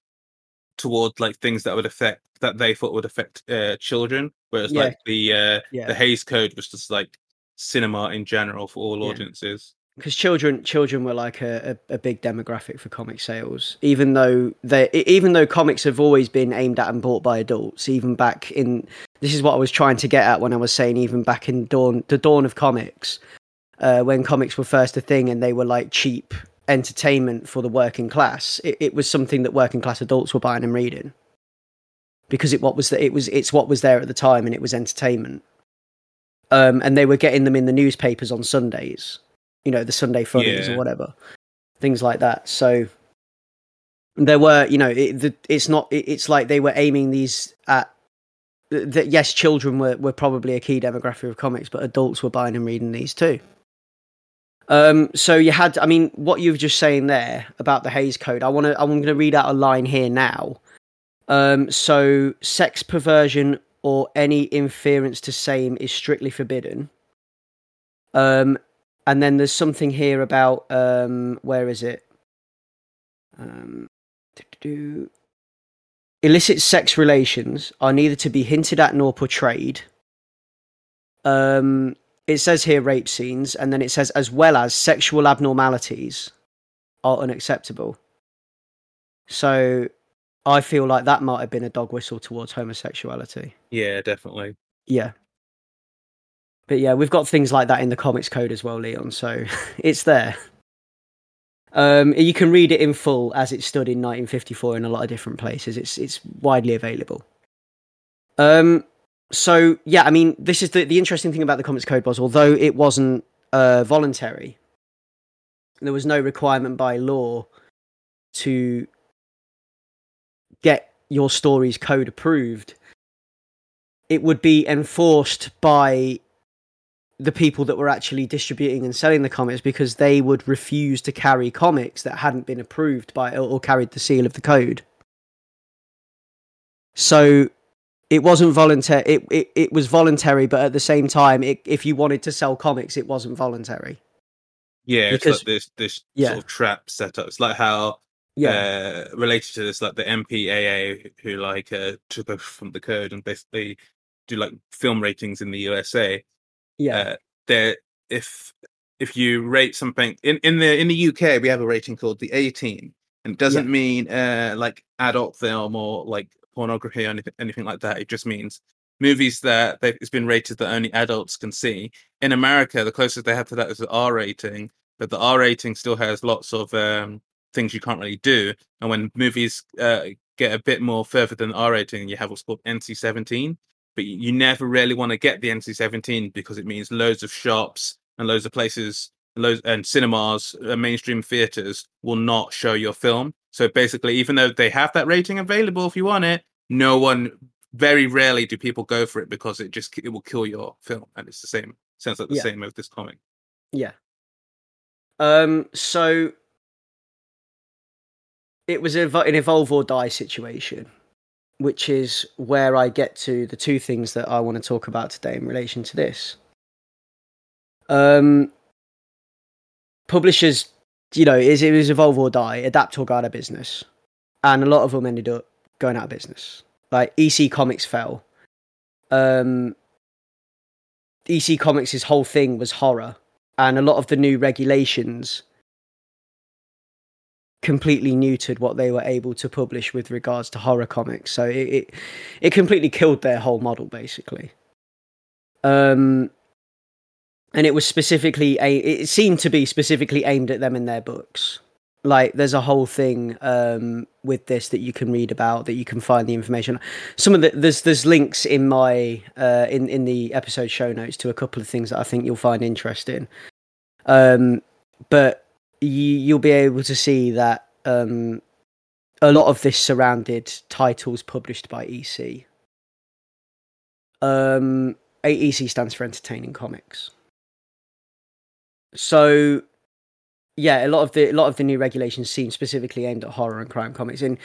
toward like things that would affect that they thought would affect uh, children whereas Yeah. like the uh yeah the Hays Code was just like cinema in general for all Yeah. audiences. Because children children were like a, a, a big demographic for comic sales. Even though they even though comics have always been aimed at and bought by adults even back in this is what i was trying to get at when i was saying even back in dawn the dawn of comics uh, when comics were first a thing and they were like cheap entertainment for the working class it, it was something that working class adults were buying and reading. Because it what was the, it was it's what was there at the time and it was entertainment. Um, and they were getting them in the newspapers on sundays you know the Sunday funnies Yeah. or whatever, things like that. So there were, you know, it, the, it's not. It, it's like they were aiming these at. That yes, children were were probably a key demographic of comics, but adults were buying and reading these too. Um, so you had, I mean, what you were just saying there about the Hays Code. I want to, I'm going to read out a line here now. Um, so sex perversion or any inference to same is strictly forbidden. Um, and then there's something here about um, where is it? Um, illicit sex relations are neither to be hinted at nor portrayed. Um, it says here rape scenes, and then it says as well as sexual abnormalities are unacceptable. So I feel like that might have been a dog whistle towards homosexuality. Yeah, definitely. Yeah. But yeah, we've got things like that in the comics code as well, Leon. So it's there. Um, you can read it in full as it stood in 1954 in a lot of different places. It's it's widely available. Um, so yeah, I mean, this is the the interesting thing about the comics code was, although it wasn't uh, voluntary, there was no requirement by law to get your story's code approved. It would be enforced by the people that were actually distributing and selling the comics because they would refuse to carry comics that hadn't been approved by or carried the seal of the code. So it wasn't voluntary. It, it it was voluntary, but at the same time, it, if you wanted to sell comics, it wasn't voluntary. Yeah, Because- it's like this this Yeah. sort of trap setup. It's like how Yeah, uh, related to this, like the MPAA, who like uh, took over from the code and basically do like film ratings in the USA. Yeah, Uh, there, if if you rate something in in the in the UK, we have a rating called the 18, and it doesn't mean uh like adult film or like pornography or anything anything like that. It just means movies that it's been rated that only adults can see. In America, the closest they have to that is the R rating, but the R rating still has lots of um things you can't really do. And when movies uh, get a bit more further than R rating, you have what's called NC 17. But you never really want to get the NC 17 because it means loads of shops and loads of places, loads and cinemas, uh, mainstream theaters will not show your film. So basically, even though they have that rating available if you want it, no one, very rarely do people go for it because it just it will kill your film. And it's the same, sounds like the Yeah. same with this comic. yeah. Um, so it was a, an evolve or die situation, which is where I get to the two things that I want to talk about today in relation to this. Um, publishers, you know, is it was evolve or die, adapt or go out of business, and a lot of them ended up going out of business. Like EC Comics fell. Um, EC Comics' whole thing was horror, and a lot of the new regulations completely neutered what they were able to publish with regards to horror comics. So it it, it completely killed their whole model, basically. Um, and it was specifically a. It seemed to be specifically aimed at them in their books. Like there's a whole thing um, with this that you can read about that you can find the information. Some of the there's there's links in my uh, in in the episode show notes to a couple of things that I think you'll find interesting. Um, but you, you'll be able to see that um, a lot of this surrounded titles published by EC. Um, AEC stands for Entertaining Comics. So, yeah, a lot of the a lot of the new regulations seem specifically aimed at horror and crime comics, and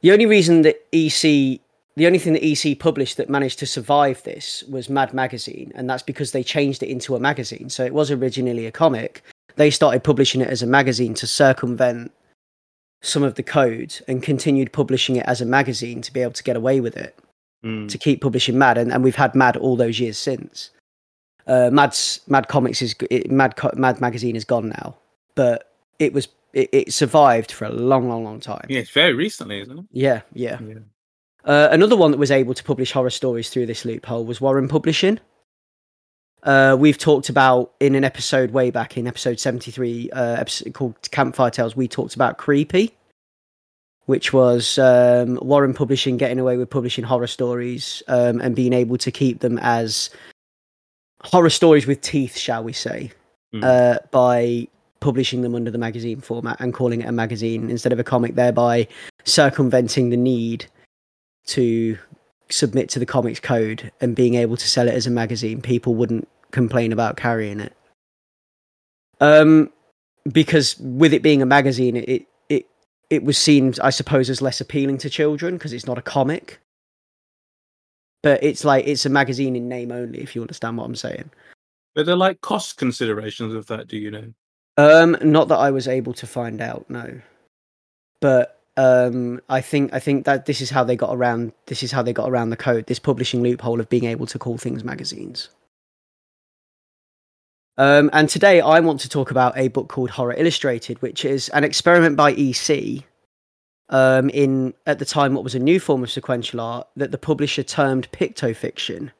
the only reason that EC the only thing that EC published that managed to survive this was Mad Magazine, and that's because they changed it into a magazine. So it was originally a comic. They started publishing it as a magazine to circumvent some of the code and continued publishing it as a magazine to be able to get away with it, Mm. to keep publishing Mad. And, and we've had Mad all those years since. Uh, Mad's Mad Comics is it, Mad Mad Magazine is gone now, but it was it, it survived for a long, long, long time. Yeah, it's very recently, isn't it? yeah. yeah. Yeah. Uh, another one that was able to publish horror stories through this loophole was Warren Publishing. Uh, we've talked about in an episode way back in episode 73 uh, episode called Campfire Tales, we talked about Creepy, which was um, Warren Publishing getting away with publishing horror stories um, and being able to keep them as horror stories with teeth, shall we say, Mm. uh, by publishing them under the magazine format and calling it a magazine instead of a comic, thereby circumventing the need to submit to the comics code and being able to sell it as a magazine, people wouldn't complain about carrying it. Um, because with it being a magazine, it it it was seen, I suppose, as less appealing to children because it's not a comic. But it's like it's a magazine in name only, if you understand what I'm saying. But they're like cost considerations of that, do you know? Um, not that I was able to find out, no. But um, I think I think that this is how they got around. This is how they got around the code. This publishing loophole of being able to call things magazines. Um, and today I want to talk about a book called Horror Illustrated, which is an experiment by EC um, in at the time what was a new form of sequential art that the publisher termed pictofiction,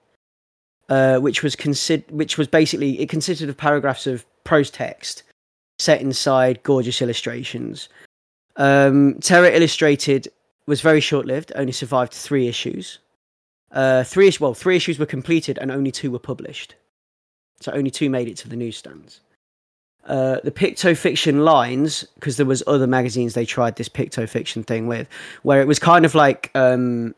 uh, which was consider which was basically it consisted of paragraphs of prose text set inside gorgeous illustrations. Um, Terror Illustrated was very short lived, only survived three issues. Uh, three well, three issues were completed and only two were published. So only two made it to the newsstands. Uh, the pictofiction lines, because there was other magazines they tried this pictofiction thing with, where it was kind of like, um,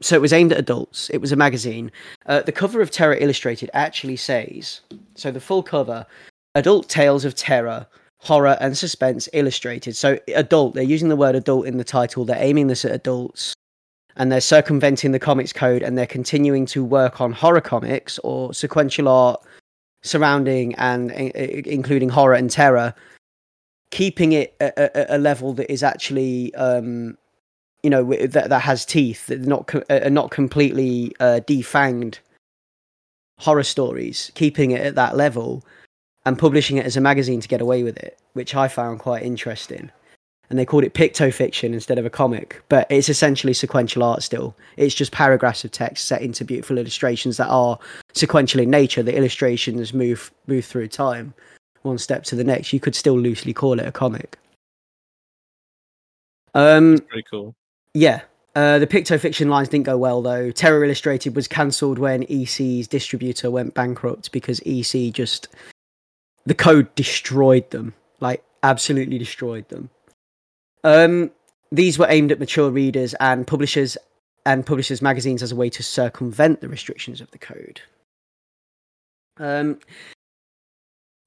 so it was aimed at adults. It was a magazine. Uh, the cover of Terror Illustrated actually says, so the full cover, adult tales of terror, horror, and suspense illustrated. So adult, they're using the word adult in the title. They're aiming this at adults and they're circumventing the comics code and they're continuing to work on horror comics or sequential art surrounding and including horror and terror, keeping it at a, level that is actually, um, you know, that that has teeth, that not uh, not completely uh, defanged horror stories, keeping it at that level and publishing it as a magazine to get away with it, which I found quite interesting and they called it pictofiction instead of a comic. But it's essentially sequential art still. It's just paragraphs of text set into beautiful illustrations that are sequential in nature. The illustrations move move through time, one step to the next. You could still loosely call it a comic. Um, That's pretty cool. Yeah. Uh, the pictofiction lines didn't go well though. Terror Illustrated was cancelled when EC's distributor went bankrupt because EC just the code destroyed them, like absolutely destroyed them. Um, these were aimed at mature readers and publishers and publishers magazines as a way to circumvent the restrictions of the code. Um,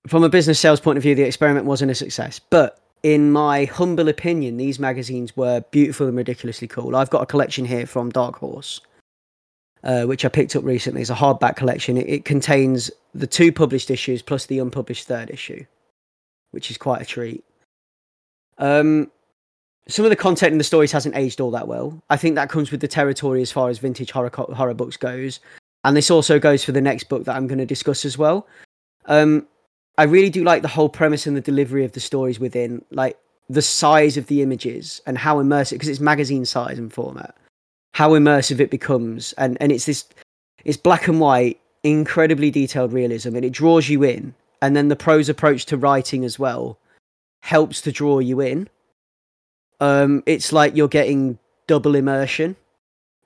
from a business sales point of view, the experiment wasn't a success, but in my humble opinion, these magazines were beautiful and ridiculously cool. I've got a collection here from Dark Horse, uh, which I picked up recently. It's a hardback collection. It, it, contains the two published issues plus the unpublished third issue, which is quite a treat. Um, some of the content in the stories hasn't aged all that well. I think that comes with the territory as far as vintage horror horror books goes, and this also goes for the next book that I'm going to discuss as well. Um, I really do like the whole premise and the delivery of the stories within, like the size of the images and how immersive, because it's magazine size and format, how immersive it becomes, and and it's this, it's black and white, incredibly detailed realism, and it draws you in. And then the prose approach to writing as well helps to draw you in um, it's like you're getting double immersion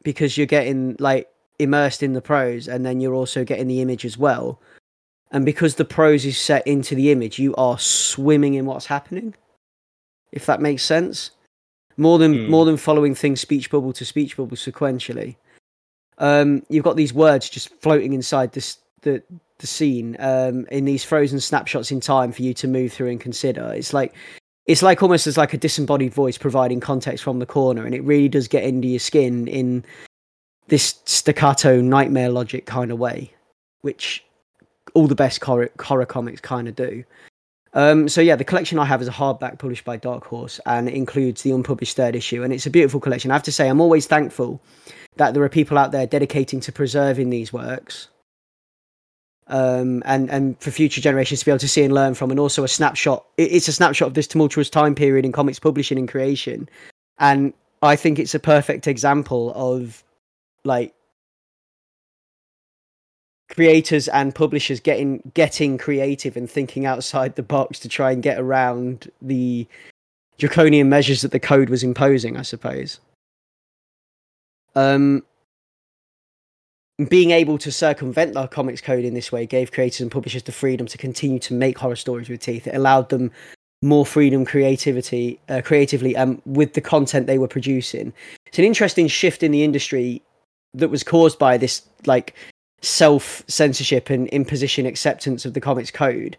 because you're getting like immersed in the prose and then you're also getting the image as well. And because the prose is set into the image, you are swimming in what's happening. If that makes sense. More than mm. more than following things speech bubble to speech bubble sequentially. Um, you've got these words just floating inside this the the scene um, in these frozen snapshots in time for you to move through and consider. It's like it's like almost as like a disembodied voice providing context from the corner, and it really does get into your skin in this staccato nightmare logic kind of way, which all the best horror, horror comics kind of do. Um, so yeah, the collection I have is a hardback published by Dark Horse, and it includes the unpublished third issue, and it's a beautiful collection. I have to say, I'm always thankful that there are people out there dedicating to preserving these works um, and and for future generations to be able to see and learn from, and also a snapshot. It's a snapshot of this tumultuous time period in comics publishing and creation, and I think it's a perfect example of like creators and publishers getting getting creative and thinking outside the box to try and get around the draconian measures that the code was imposing. I suppose. Um, being able to circumvent the comics code in this way gave creators and publishers the freedom to continue to make horror stories with teeth. It allowed them more freedom, creativity, uh, creatively, um, with the content they were producing. It's an interesting shift in the industry that was caused by this like self censorship and imposition acceptance of the comics code.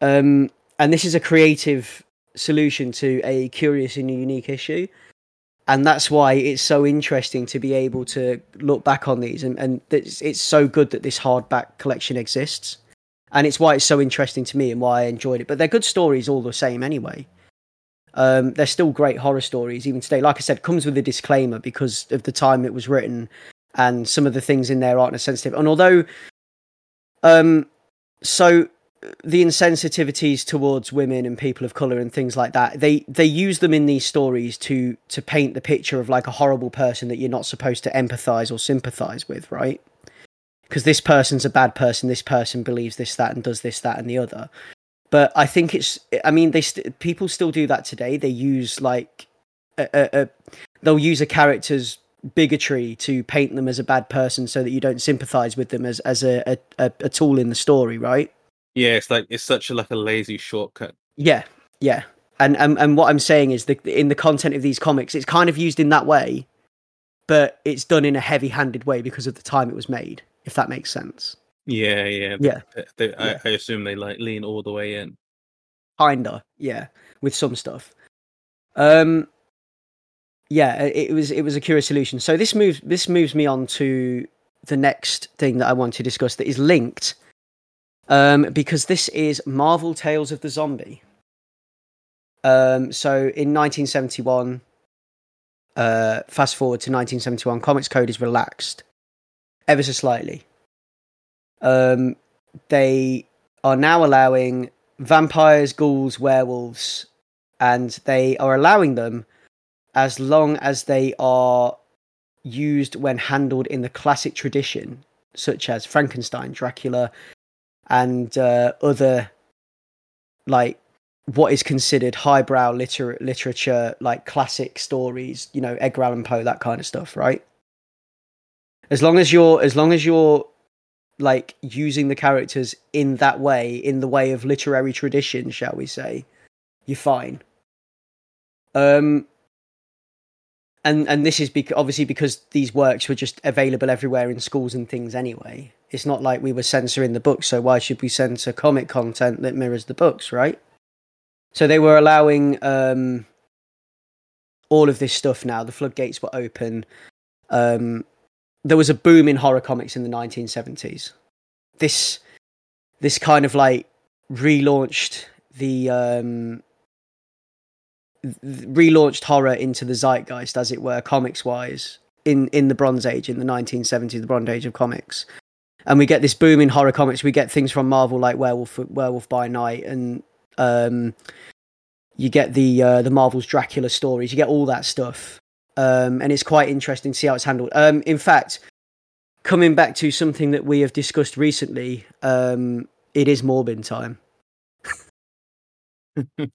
Um, and this is a creative solution to a curious and unique issue. And that's why it's so interesting to be able to look back on these. And, and it's, it's so good that this hardback collection exists. And it's why it's so interesting to me and why i enjoyed it. But they're good stories all the same anyway. Um, they're still great horror stories even today. Like i said comes with a disclaimer because of the time it was written and some of the things in there aren't as sensitive. And although um, so the insensitivities towards women and people of color and things like that they they use them in these stories to to paint the picture of like a horrible person that you're not supposed to empathize or sympathize with right? Because this person's a bad person this person believes this that and does this that and the other. But i think it's i mean they st- people still do that today. They use like a, a, a they'll use a character's bigotry to paint them as a bad person so that you don't sympathize with them as as a a, a tool in the story right Yeah, it's like it's such a like a lazy shortcut. yeah yeah and and, and what i'm saying is that in the content of these comics it's kind of used in that way but it's done in a heavy handed way because of the time it was made if that makes sense Yeah, yeah. Yeah. They, they, Yeah. I, I assume they like lean all the way in. kinda yeah with some stuff um yeah it, it was it was a curious solution. So this moves this moves me on to the next thing that i want to discuss that is linked um because this is marvel tales of the zombie. Um so in 1971 uh fast forward to 1971 comics code is relaxed ever so slightly. Um they are now allowing vampires, ghouls, werewolves, and they are allowing them as long as they are used when handled in the classic tradition, such as Frankenstein, Dracula, and uh, other like what is considered highbrow liter- literature, like classic stories. You know, Edgar Allan Poe, that kind of stuff, right? As long as you're, as long as you're like using the characters in that way, in the way of literary tradition, shall we say, you're fine. Um, and and this is bec- obviously because these works were just available everywhere in schools and things anyway. It's not like we were censoring the books, so why should we censor comic content that mirrors the books, right? So they were allowing um, all of this stuff now. The floodgates were open. Um, there was a boom in horror comics in the 1970s. This this kind of like relaunched the um relaunched horror into the zeitgeist as it were comics wise in in the bronze age in the 1970s the bronze age of comics and we get this boom in horror comics we get things from marvel like werewolf werewolf by night and um you get the uh, the marvel's dracula stories you get all that stuff um, and it's quite interesting to see how it's handled. Um, in fact, coming back to something that we have discussed recently, um, it is Morbin time.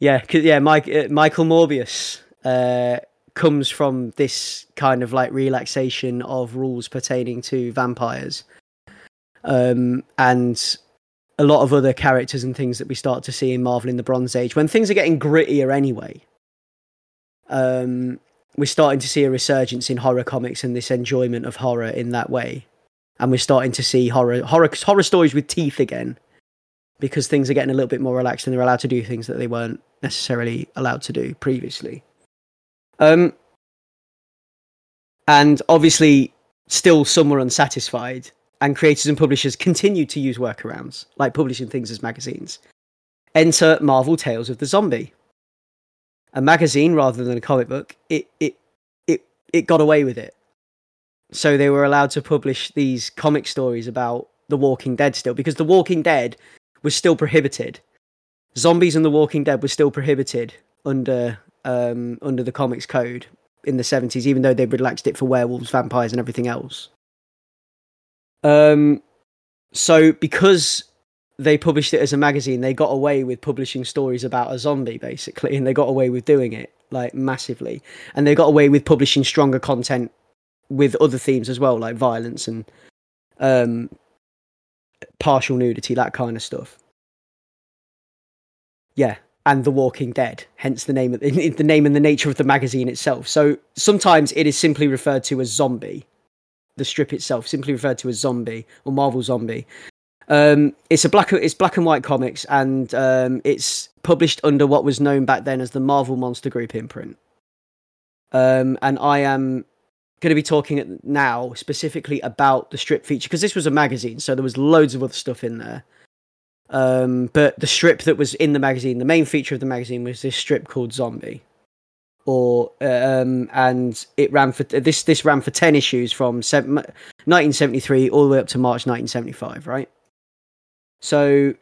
yeah, 'cause- yeah, Mike, uh, Michael Morbius uh, comes from this kind of like relaxation of rules pertaining to vampires, um, and a lot of other characters and things that we start to see in Marvel in the Bronze Age when things are getting grittier anyway. Um, we're starting to see a resurgence in horror comics and this enjoyment of horror in that way. And we're starting to see horror horror horror stories with teeth again. Because things are getting a little bit more relaxed and they're allowed to do things that they weren't necessarily allowed to do previously. Um and obviously still some were unsatisfied and creators and publishers continued to use workarounds, like publishing things as magazines. Enter Marvel Tales of the Zombie a magazine rather than a comic book, it it it it got away with it. So they were allowed to publish these comic stories about The Walking Dead still because The Walking Dead was still prohibited. Zombies and The Walking Dead was still prohibited under um under the comics code in the 70s even though they relaxed it for werewolves, vampires and everything else. Um so because they published it as a magazine, they got away with publishing stories about a zombie, basically, and they got away with doing it like massively, and they got away with publishing stronger content with other themes as well, like violence and um, partial nudity, that kind of stuff. Yeah, and The Walking Dead, hence the name of the, the name and the nature of the magazine itself. So sometimes it is simply referred to as zombie. The strip itself simply referred to as zombie or Marvel Zombie, um, it's a black it's black and white comics, and um, it's published under what was known back then as the Marvel Monster Group imprint. Um, and I am going to be talking now specifically about the strip feature because this was a magazine, so there was loads of other stuff in there. Um, but the strip that was in the magazine, the main feature of the magazine, was this strip called Zombie, or um, and it ran for this this ran for ten issues from seven, 1973 all the way up to March 1975, right? So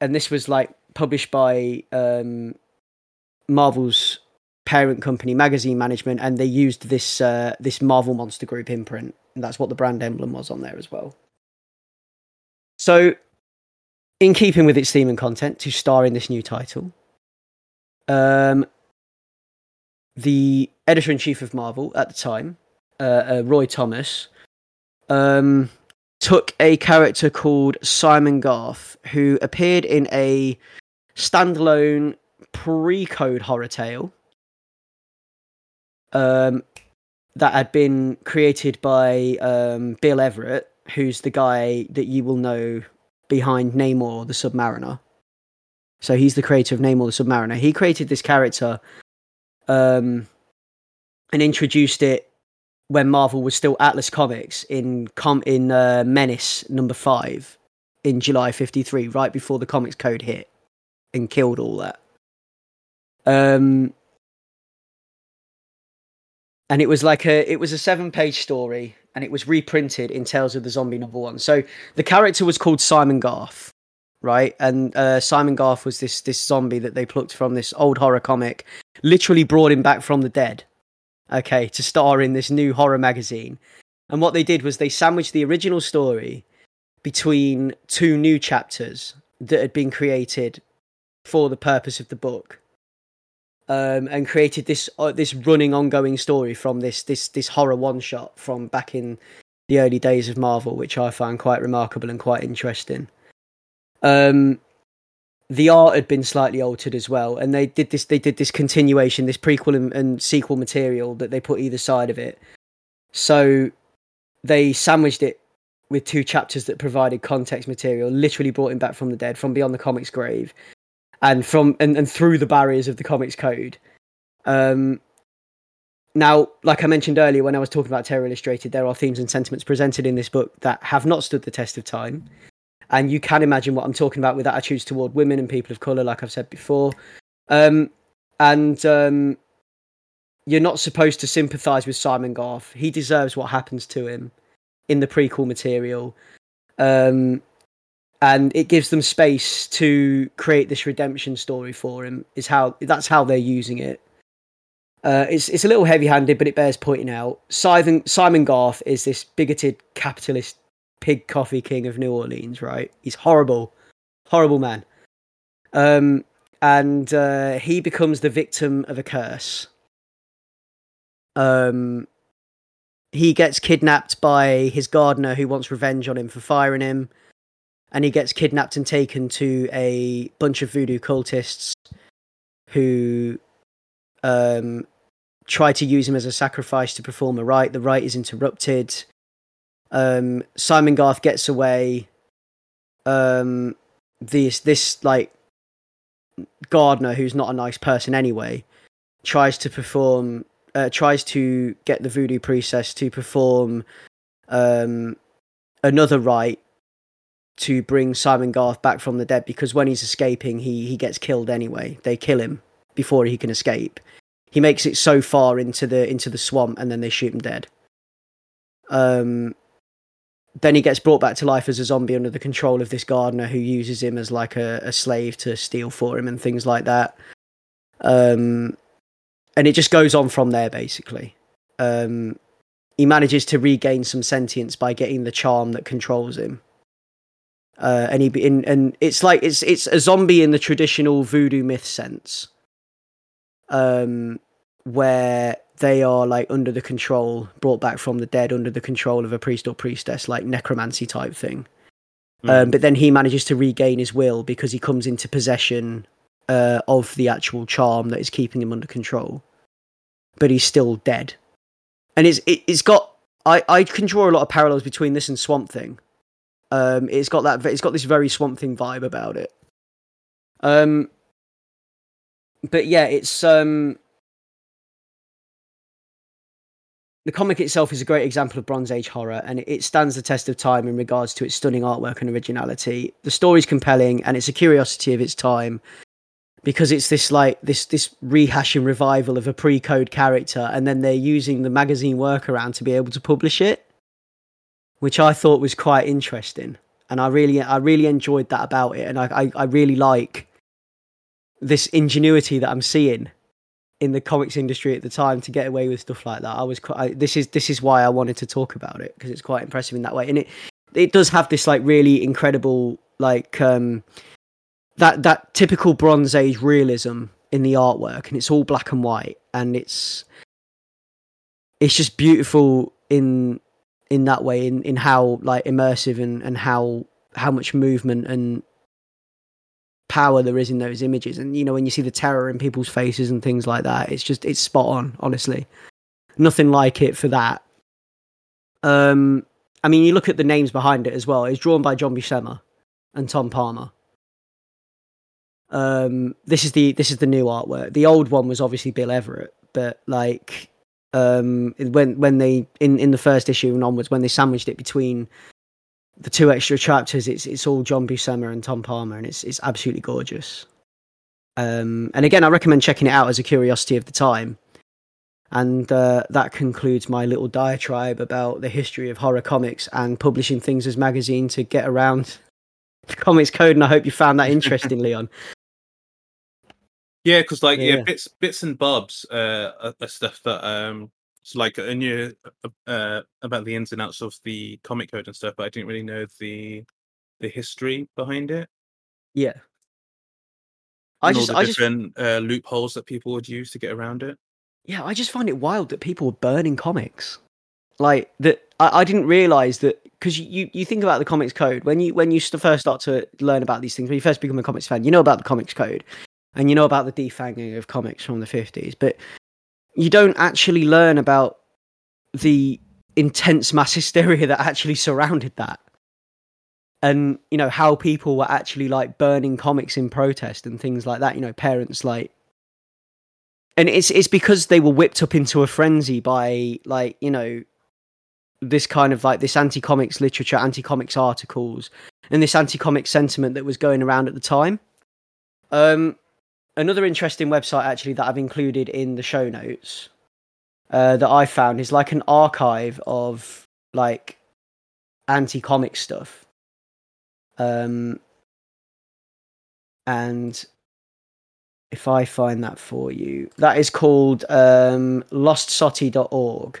and this was like published by um, Marvel's parent company, Magazine Management, and they used this uh, this Marvel Monster Group imprint, and that's what the brand emblem was on there as well. So, in keeping with its theme and content, to star in this new title, um, the editor in chief of Marvel at the time, uh, uh, Roy Thomas, um, took a character called Simon Garth, who appeared in a standalone pre-code horror tale um, that had been created by um, Bill Everett, who's the guy that you will know behind Namor the Submariner. So he's the creator of Namor the Submariner. He created this character um, and introduced it when Marvel was still Atlas Comics in com- in uh, Menace number five in July '53, right before the Comics Code hit and killed all that. Um, and it was like a it was a seven page story, and it was reprinted in Tales of the Zombie number one. So the character was called Simon Garth, right? And uh, Simon Garth was this this zombie that they plucked from this old horror comic, literally brought him back from the dead okay, to star in this new horror magazine. And what they did was they sandwiched the original story between two new chapters that had been created for the purpose of the book. Um, and created this uh, this running ongoing story from this this this horror one shot from back in the early days of Marvel, which I found quite remarkable and quite interesting. Um, the art had been slightly altered as well, and they did this. They did this continuation, this prequel and, and sequel material that they put either side of it. So they sandwiched it with two chapters that provided context material, literally brought him back from the dead, from beyond the comics grave, and from and, and through the barriers of the comics code. Um, now, like I mentioned earlier when I was talking about Terror Illustrated, there are themes and sentiments presented in this book that have not stood the test of time and you can imagine what I'm talking about with attitudes toward women and people of color, like I've said before. Um, and um, you're not supposed to sympathize with Simon Garth. He deserves what happens to him in the prequel material. Um, and it gives them space to create this redemption story for him. Is how that's how they're using it. Uh, it's it's a little heavy-handed, but it bears pointing out. Simon Simon Garth is this bigoted capitalist pig coffee king of New Orleans, right? He's horrible, horrible man. Um, and uh, he becomes the victim of a curse. Um, he gets kidnapped by his gardener who wants revenge on him for firing him. And he gets kidnapped and taken to a bunch of voodoo cultists who um, try to use him as a sacrifice to perform a rite. The rite is interrupted. Um, Simon Garth gets away. Um, this this like gardener who's not a nice person anyway tries to perform uh, tries to get the voodoo priestess to perform um, another rite to bring Simon Garth back from the dead because when he's escaping he he gets killed anyway they kill him before he can escape he makes it so far into the into the swamp and then they shoot him dead um then he gets brought back to life as a zombie under the control of this gardener who uses him as like a, a slave to steal for him and things like that. Um, and it just goes on from there basically. Um, he manages to regain some sentience by getting the charm that controls him. Uh, and he in, and it's like it's it's a zombie in the traditional voodoo myth sense, um, where they are like under the control, brought back from the dead under the control of a priest or priestess, like necromancy type thing. Mm. Um, but then he manages to regain his will because he comes into possession uh, of the actual charm that is keeping him under control. But he's still dead, and it's it, has got I I can draw a lot of parallels between this and Swamp Thing. Um, it's got that it's got this very Swamp Thing vibe about it. Um, but yeah, it's um the comic itself is a great example of Bronze Age horror, and it stands the test of time in regards to its stunning artwork and originality. The story's compelling, and it's a curiosity of its time because it's this like this this rehashing revival of a pre-code character, and then they're using the magazine workaround to be able to publish it, which I thought was quite interesting. and I really I really enjoyed that about it, and I I, I really like this ingenuity that I'm seeing in the comics industry at the time to get away with stuff like that. I was quite, I, this is this is why I wanted to talk about it because it's quite impressive in that way, and it it does have this like really incredible like um that that typical Bronze Age realism in the artwork, and it's all black and white, and it's it's just beautiful in in that way in in how like immersive and and how how much movement and power there is in those images. And you know when you see the terror in people's faces and things like that it's just it's spot on honestly. Nothing like it for that. Um i mean you look at the names behind it as well. It's drawn by john buscema and tom palmer. Um this is the this is the new artwork. The old one was obviously bill everett but like um when when they in in the first issue and onwards when they sandwiched it between the two extra chapters, it's it's all John Buscema and Tom Palmer, and it's it's absolutely gorgeous. Um, and again, I recommend checking it out as a curiosity of the time. And uh, that concludes my little diatribe about the history of horror comics and publishing things as magazine to get around the comics code. And I hope you found that interesting, Leon. Yeah, because like yeah. yeah. bits bits and bobs uh, are, are stuff that um so like I knew uh, uh, about the ins and outs of the comic code and stuff, but I didn't really know the the history behind it. Yeah. I just, all the I different just, uh, loopholes that people would use to get around it. Yeah, I just find it wild that people were burning comics. Like that, I, I didn't realize that because you, you think about the comics code when you when you first start to learn about these things when you first become a comics fan, you know about the comics code, and you know about the defanging of comics from the fifties. But you don't actually learn about the intense mass hysteria that actually surrounded that and you know how people were actually like burning comics in protest and things like that you know parents like and it's it's because they were whipped up into a frenzy by like you know this kind of like this anti-comics literature anti-comics articles and this anti-comics sentiment that was going around at the time um another interesting website actually that I've included in the show notes uh, that I found is like an archive of like anti-comic stuff. Um, and if I find that for you, that is called um, lostsoti.org.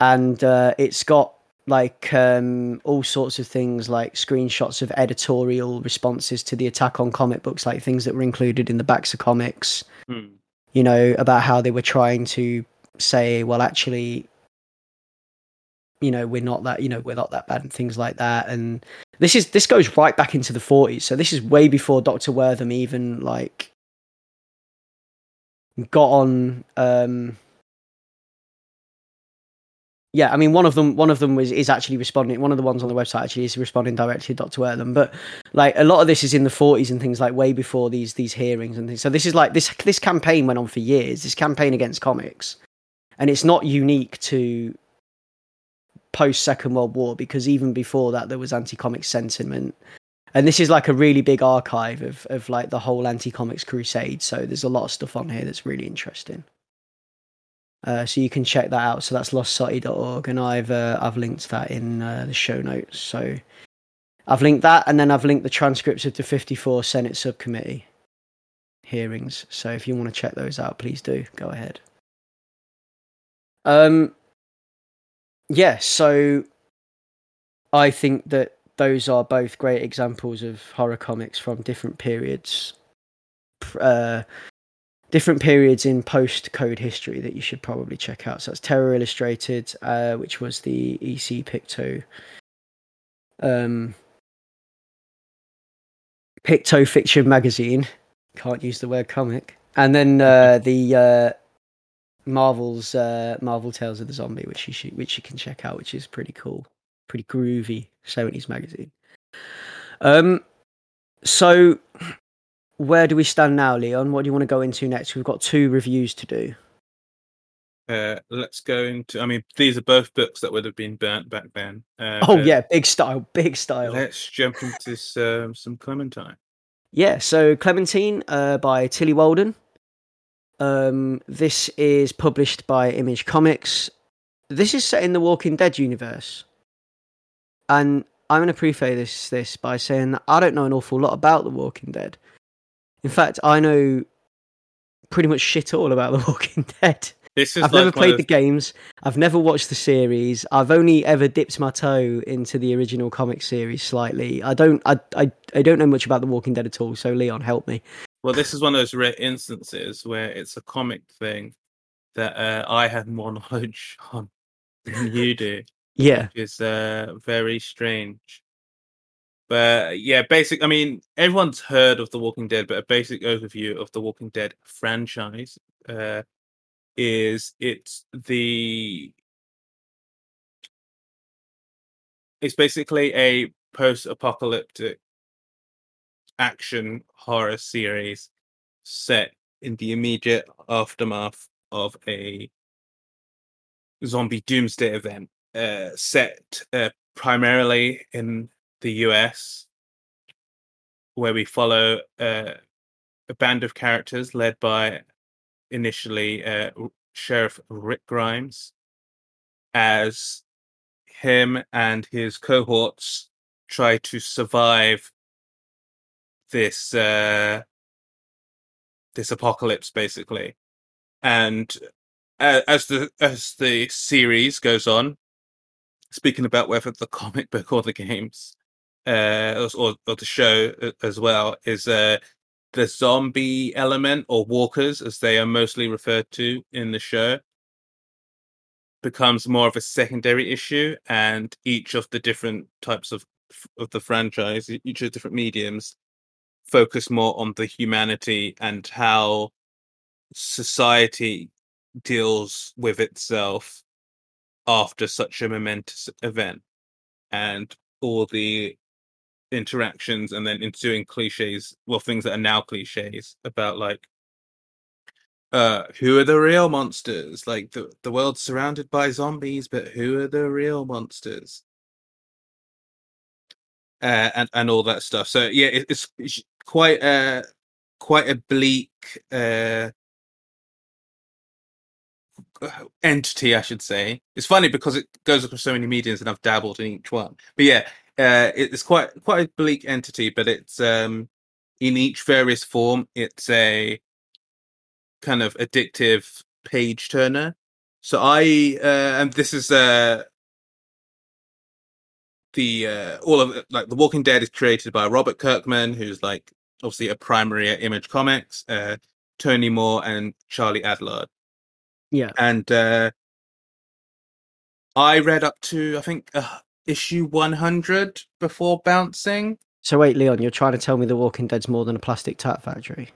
And uh, it's got like um, all sorts of things like screenshots of editorial responses to the attack on comic books, like things that were included in the backs of comics. Hmm. You know about how they were trying to say, well, actually, you know, we're not that, you know, we're not that bad and things like that. And this is this goes right back into the 40s, so this is way before Doctor Wertham even like got on. Um, yeah, I mean, one of them, one of them was is actually responding. One of the ones on the website actually is responding directly to Doctor Wertham. But like a lot of this is in the 40s and things like way before these these hearings and things. So this is like this this campaign went on for years. This campaign against comics, and it's not unique to post Second World War because even before that there was anti-comic sentiment. And this is like a really big archive of of like the whole anti-comics crusade. So there's a lot of stuff on here that's really interesting. Uh, so you can check that out. So that's lostsoti.org, and I've uh, I've linked that in uh, the show notes. So I've linked that, and then I've linked the transcripts of the 54 Senate subcommittee hearings. So if you want to check those out, please do go ahead. Um, yeah. So I think that those are both great examples of horror comics from different periods. Uh, different periods in post code history that you should probably check out. So that's Terror Illustrated, uh, which was the EC Picto. Um, Picto Fiction magazine. Can't use the word comic. And then uh, the uh, Marvel's uh, Marvel Tales of the Zombie, which you should, which you can check out, which is pretty cool, pretty groovy seventies magazine. Um, so where do we stand now, Leon? What do you want to go into next? We've got two reviews to do. Uh, let's go into. I mean, these are both books that would have been burnt back then. Uh, oh yeah, big style, big style. Let's jump into some, some Clementine. Yeah, so Clementine uh, by Tillie Walden. Um, this is published by Image Comics. This is set in the Walking Dead universe, and I'm gonna preface this this by saying that I don't know an awful lot about The Walking Dead. In fact, I know pretty much shit all about The Walking Dead. This is I've like never played of the games. I've never watched the series. I've only ever dipped my toe into the original comic series slightly. I don't. I. I. I don't know much about The Walking Dead at all. So Leon, help me. Well, this is one of those rare instances where it's a comic thing that uh, I have more knowledge on than you do, Yeah. which is uh, very strange. But yeah, basic. I mean, everyone's heard of The Walking Dead, but a basic overview of the Walking Dead franchise uh, is it's the it's basically a post-apocalyptic action horror series set in the immediate aftermath of a zombie doomsday event uh, set uh, primarily in the US where we follow uh, a band of characters led by initially uh, Sheriff Rick Grimes as him and his cohorts try to survive this uh this apocalypse basically. And uh, as the as the series goes on speaking about whether the comic book or the games uh or, or the show uh, as well is uh the zombie element or walkers as they are mostly referred to in the show becomes more of a secondary issue and each of the different types of of the franchise each of the different mediums focus more on the humanity and how society deals with itself after such a momentous event. And all the interactions and then ensuing cliches well things that are now cliches about like uh who are the real monsters? Like the the world's surrounded by zombies but who are the real monsters? Uh and and all that stuff. So yeah it, it's, it's quite a quite a bleak uh entity i should say. It's funny because it goes across so many mediums and i've dabbled in each one. But yeah uh it's quite quite a bleak entity but it's um in each various form it's a kind of addictive page turner so i uh and this is uh the uh all of it, like the walking dead is created by robert kirkman who's like obviously a primary at image comics uh tony moore and charlie adlard Yeah. and uh i read up to i think uh, issue 100 before bouncing So wait, Leon, you're trying to tell me The Walking Dead's more than a plastic tap factory?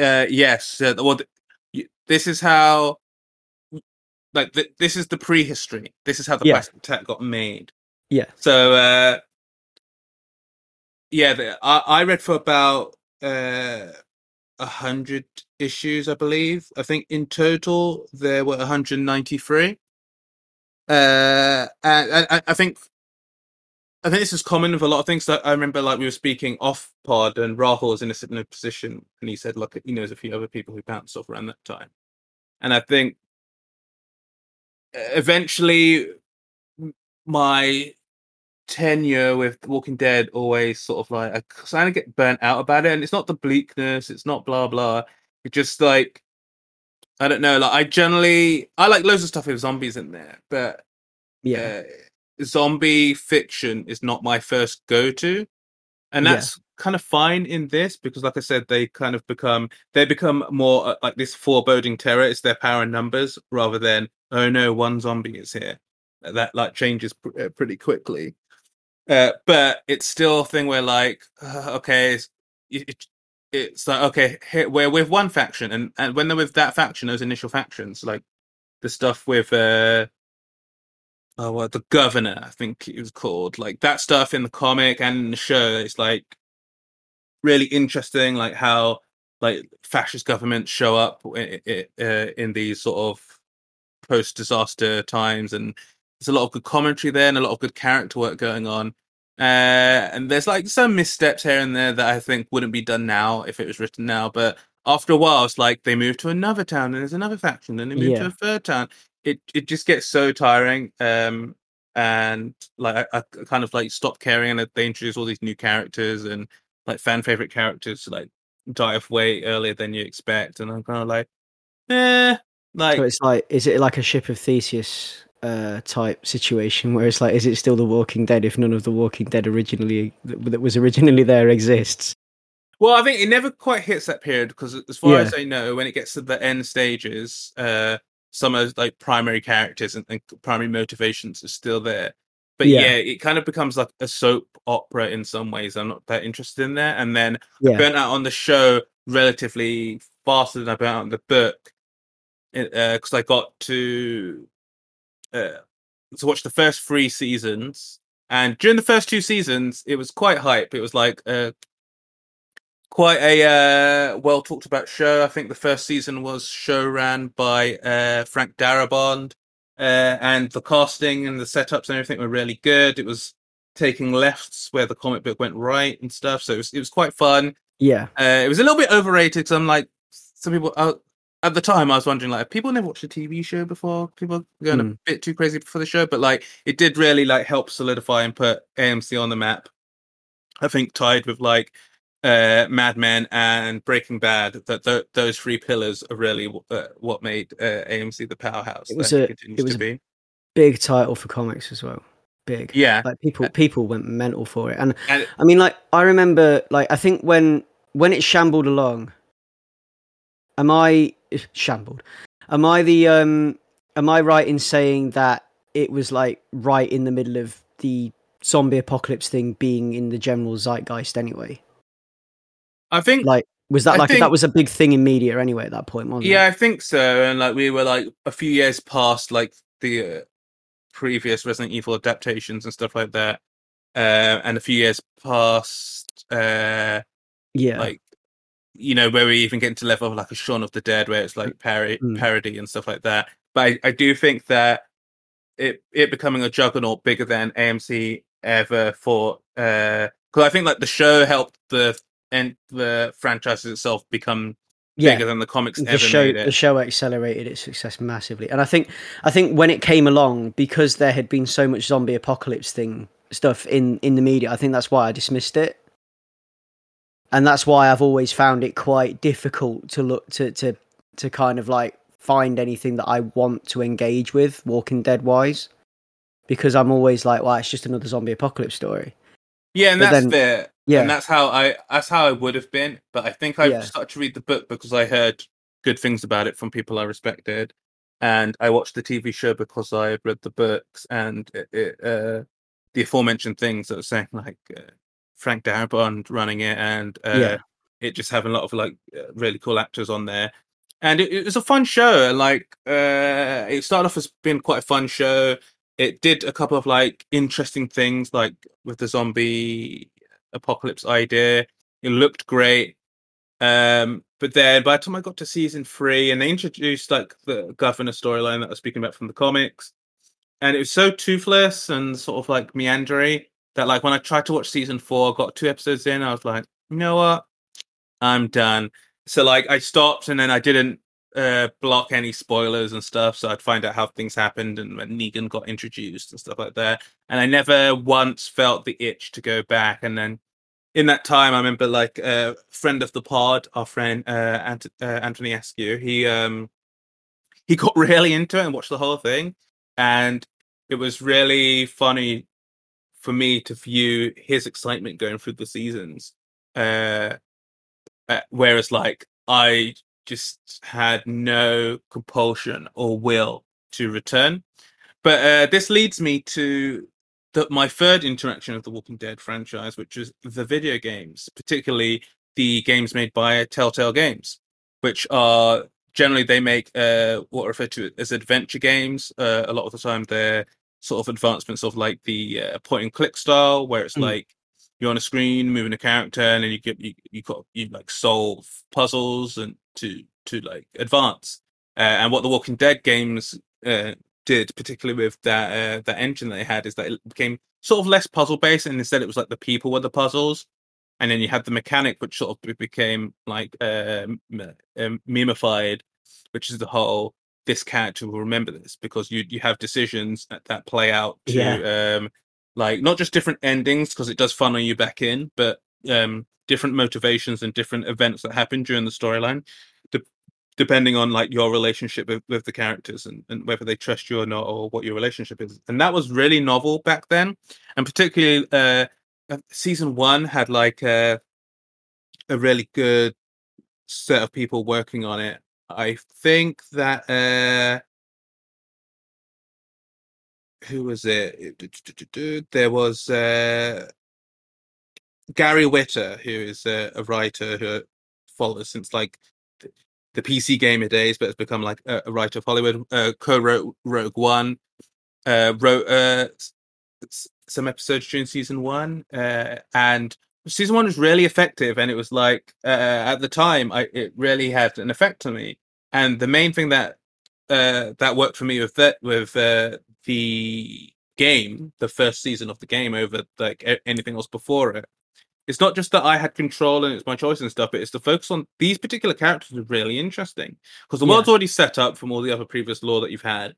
uh yes uh, well th- this is how like th- this is the prehistory this is how the Yeah. plastic tap got made Yeah. so uh yeah the, I, I read for about uh a hundred issues i believe i think in total there were 193 uh and, and I- i think I think this is common with a lot of things. That I remember, like we were speaking off pod, and Rahul was in a similar position, and he said, "Look, he knows a few other people who bounced off around that time." And I think eventually, my tenure with Walking Dead always sort of like I kind of get burnt out about it, and it's not the bleakness, it's not blah blah. It's just like I don't know. Like I generally I like loads of stuff with zombies in there, but Yeah. uh, zombie fiction is not my first go-to. And Yeah. that's kind of fine in this because like i said they kind of become they become more uh, like this foreboding terror it's their power in numbers rather than oh no one zombie is here. That like changes pr- uh, pretty quickly. Uh, but it's still a thing where like uh, okay it's, it, it's like okay here, we're with one faction and and when they're with that faction those initial factions like the stuff with uh oh well, the governor i think it was called like that stuff in the comic and in the show it's like really interesting like how like fascist governments show up i- i- uh, in these sort of post disaster times and there's a lot of good commentary there and a lot of good character work going on. Uh and there's like some missteps here and there that i think wouldn't be done now if it was written now but after a while it's like they move to another town and there's another faction and they move to a third town it it just gets so tiring um and like I, I kind of like stopped caring, and they introduce all these new characters and like fan favorite characters like die off way earlier than you expect, and I'm kind of like, eh, like so it's like, is it like a ship of Theseus uh, type situation where it's like, is it still The Walking Dead if none of The Walking Dead originally that was originally there exists? Well, I think it never quite hits that period because, as far yeah. as I know, when it gets to the end stages, uh, some of like primary characters and, and primary motivations are still there. But yeah. yeah. it kind of becomes like a soap opera in some ways. I'm not that interested in that. And then yeah. I burnt out on the show relatively faster than I burnt out on the book because uh, I got to uh, to watch the first three seasons. And during the first two seasons, it was quite hype. It was like uh, quite a uh, well talked about show. I think the first season was show ran by uh, Frank Darabont, uh, and the casting and the setups and everything were really good. It was taking lefts where the comic book went right and stuff. So it was it was quite fun. Yeah, uh, it was a little bit overrated because I'm like some people. Uh, at the time, I was wondering like, people never watched a TV show before. People going mm. a bit too crazy for the show, but like, it did really like help solidify and put AMC on the map. I think tied with like uh, Mad Men and Breaking Bad, that th- those three pillars are really uh, what made uh, AMC the powerhouse. It was a it was a big title for comics as well. Big, yeah. Like people people went mental for it, and, and I mean, like I remember, like I think when when it shambled along. Am I shambled? Am I the um? Am I right in saying that it was like right in the middle of the zombie apocalypse thing being in the general zeitgeist anyway? I think like was that like think, that was a big thing in media anyway at that point, yeah, it? Yeah, I think so. And like we were like a few years past like the uh, previous Resident Evil adaptations and stuff like that, uh, and a few years past, uh, yeah, like you know where we even get into level of like a Shaun of the Dead, where it's like parody, mm. parody and stuff like that. But I, I do think that it it becoming a juggernaut bigger than AMC ever thought. Because uh, I think like the show helped the and the franchise itself become yeah. bigger than the comics the ever show. The show accelerated its success massively, and I think I think when it came along, because there had been so much zombie apocalypse thing stuff in in the media, I think that's why I dismissed it, and that's why I've always found it quite difficult to look to to to kind of like find anything that I want to engage with, Walking Dead wise, because I'm always like, well, it's just another zombie apocalypse story. Yeah, and but that's then, fair. Yeah, and that's how I that's how I would have been. But I think I yeah. started to read the book because I heard good things about it from people I respected, and I watched the TV show because I had read the books and it, it, uh, the aforementioned things that were saying like uh, Frank Darabont running it and uh, yeah. it just having a lot of like uh, really cool actors on there. And it, it was a fun show. Like uh, it started off as being quite a fun show it did a couple of like interesting things, like with the zombie apocalypse idea. It looked great. Um, but then by the time I got to season three, and they introduced like the governor storyline that I was speaking about from the comics, and it was so toothless and sort of like meandering that like when I tried to watch season four, I got two episodes in, I was like, you know what, I'm done. So like I stopped, and then I didn't uh, block any spoilers and stuff, so I'd find out how things happened and when Negan got introduced and stuff like that. And I never once felt the itch to go back. And then in that time, I remember like a friend of the pod, our friend uh, Ant- uh, Anthony Askew, he um he got really into it and watched the whole thing, and it was really funny for me to view his excitement going through the seasons. Uh, uh whereas like I just had no compulsion or will to return. But uh, this leads me to the, my third interaction of the Walking Dead franchise, which is the video games, particularly the games made by Telltale Games, which are generally they make uh, what are referred to as adventure games. Uh, a lot of the time, they're sort of advancements of like the uh, point and click style, where it's mm. like you're on a screen moving a character, and then you get you you got you like solve puzzles and to to like advance. Uh, and what the Walking Dead games uh, did, particularly with that uh, that engine that they had, is that it became sort of less puzzle based, and instead it was like the people were the puzzles, and then you had the mechanic, which sort of became like uh, um, memified, which is the whole this character will remember this because you you have decisions that, that play out to Yeah. um like not just different endings because it does funnel you back in, but um different motivations and different events that happen during the storyline, de- depending on like your relationship with, with the characters and, and whether they trust you or not or what your relationship is. And that was really novel back then, and particularly uh, uh, season one had like a a really good set of people working on it. I think that uh who was it? There was uh Gary Whitta, who is a, a writer who follows since like the, the PC gamer days, but has become like a, a writer of Hollywood. Uh, co-wrote Rogue One, uh, wrote uh, some episodes during season one, uh, and season one was really effective. And it was like uh, at the time, I it really had an effect on me. And the main thing that uh, that worked for me with that with the game, the first season of the game over like anything else before it, it's not just that I had control and it's my choice and stuff, but it's the focus on these particular characters are really interesting because the Yeah. world's already set up from all the other previous lore that you've had.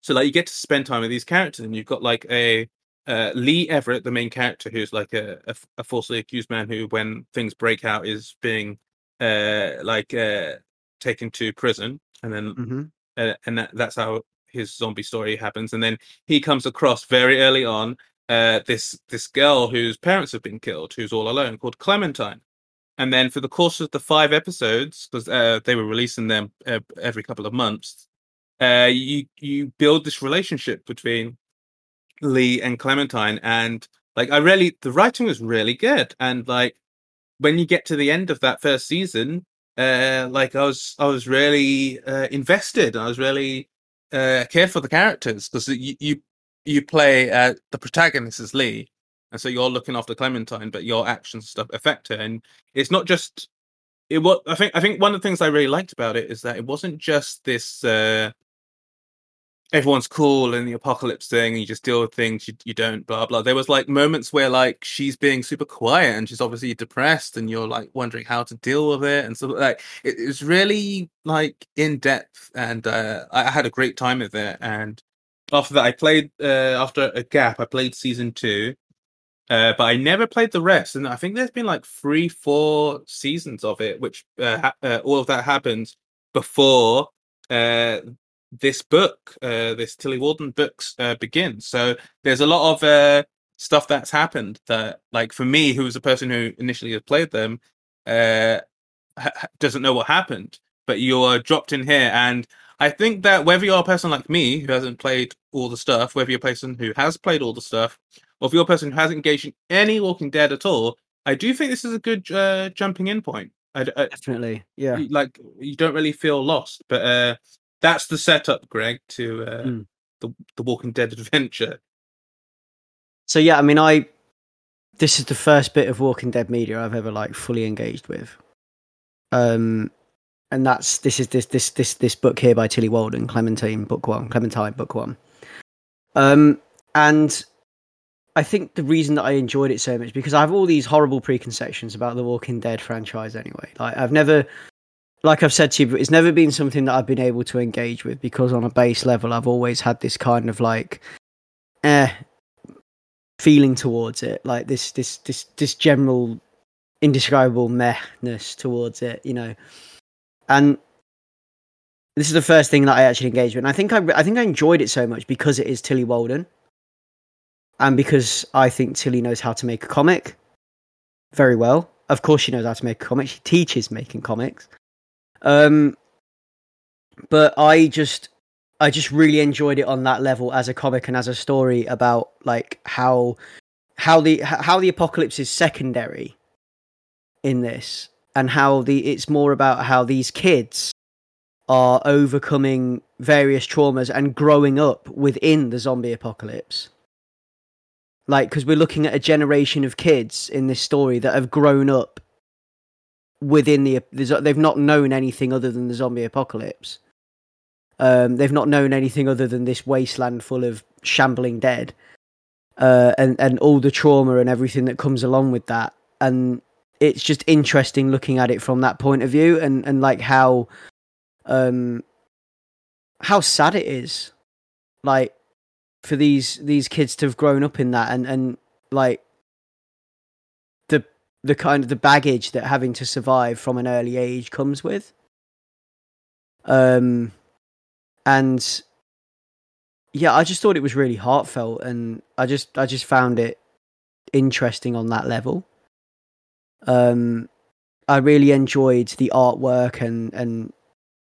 So like you get to spend time with these characters, and you've got like a uh, Lee Everett, the main character, who's like a, a, a falsely accused man who, when things break out, is being uh, like uh, taken to prison, and then hmm uh, and that, that's how his zombie story happens. And then he comes across very early on uh, this this girl whose parents have been killed, who's all alone, called Clementine. And then for the course of the five episodes, because uh, they were releasing them uh, every couple of months, uh, you you build this relationship between Lee and Clementine, and like I really, the writing was really good, and like when you get to the end of that first season, uh, like I was, I was really uh, invested. I was really uh, care for the characters because you, you you play uh, the protagonist is Lee, and so you're looking after Clementine, but your actions and stuff affect her, and it's not just it. What I think, I think one of the things I really liked about it is that it wasn't just this. Uh, everyone's cool in the apocalypse thing and you just deal with things you, you don't blah blah there was like moments where like she's being super quiet and she's obviously depressed and you're like wondering how to deal with it and so like it, it was really like in depth and uh i had a great time with it and after that i played uh after a gap i played season two uh, but I never played the rest, and I think there's been like three, four seasons of it, which uh, ha- uh, all of that happened before uh, this book, uh, this Tillie Walden books uh, begins. So there's a lot of uh, stuff that's happened that, like, for me, who was a person who initially had played them, uh, ha- doesn't know what happened. But you're dropped in here, and I think that whether you're a person like me who hasn't played all the stuff, whether you're a person who has played all the stuff, or if you're a person who hasn't engaged in any Walking Dead at all, I do think this is a good uh, jumping in point. I, I, Definitely. Yeah. like you don't really feel lost, but uh, that's the setup, Greg, to uh, Mm. the the Walking Dead adventure. So yeah, I mean, I this is the first bit of Walking Dead media I've ever like fully engaged with. Um, and that's this is this this this this book here by Tillie Walden, Clementine, book one, Clementine, book one. Um, and I think the reason that I enjoyed it so much because I have all these horrible preconceptions about the Walking Dead franchise. Anyway, like I've never, like I've said to you, it's never been something that I've been able to engage with because on a base level, I've always had this kind of like, eh, feeling towards it, like this this this this general indescribable mehness towards it, you know. And this is the first thing that I actually engaged with. And I think I I think I enjoyed it so much because it is Tillie Walden, and because I think Tillie knows how to make a comic very well. Of course, she knows how to make a comic. She teaches making comics. Um, but I just I just really enjoyed it on that level as a comic and as a story about like how how the how the apocalypse is secondary in this and how the it's more about how these kids are overcoming various traumas and growing up within the zombie apocalypse like because we're looking at a generation of kids in this story that have grown up within the the they've not known anything other than the zombie apocalypse um, they've not known anything other than this wasteland full of shambling dead, uh, and and all the trauma and everything that comes along with that. And it's just interesting looking at it from that point of view, and and like how, um, how sad it is, like for these these kids to have grown up in that and and like the the kind of the baggage that having to survive from an early age comes with. Um, and yeah, I just thought it was really heartfelt, and I just I just found it interesting on that level. Um, I really enjoyed the artwork and and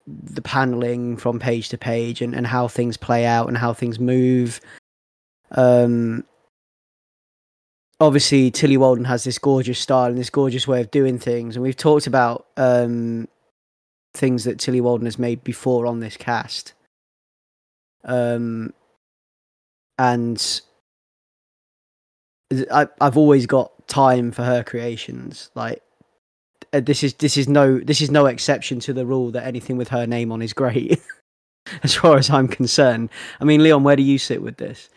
the paneling from page to page and, and how things play out and how things move. Um, obviously, Tillie Walden has this gorgeous style and this gorgeous way of doing things, and we've talked about um, things that Tillie Walden has made before on this cast. Um, and I, I've always got time for her creations. Like uh, this is this is no this is no exception to the rule that anything with her name on is great, as far as I'm concerned. I mean, Leon, where do you sit with this?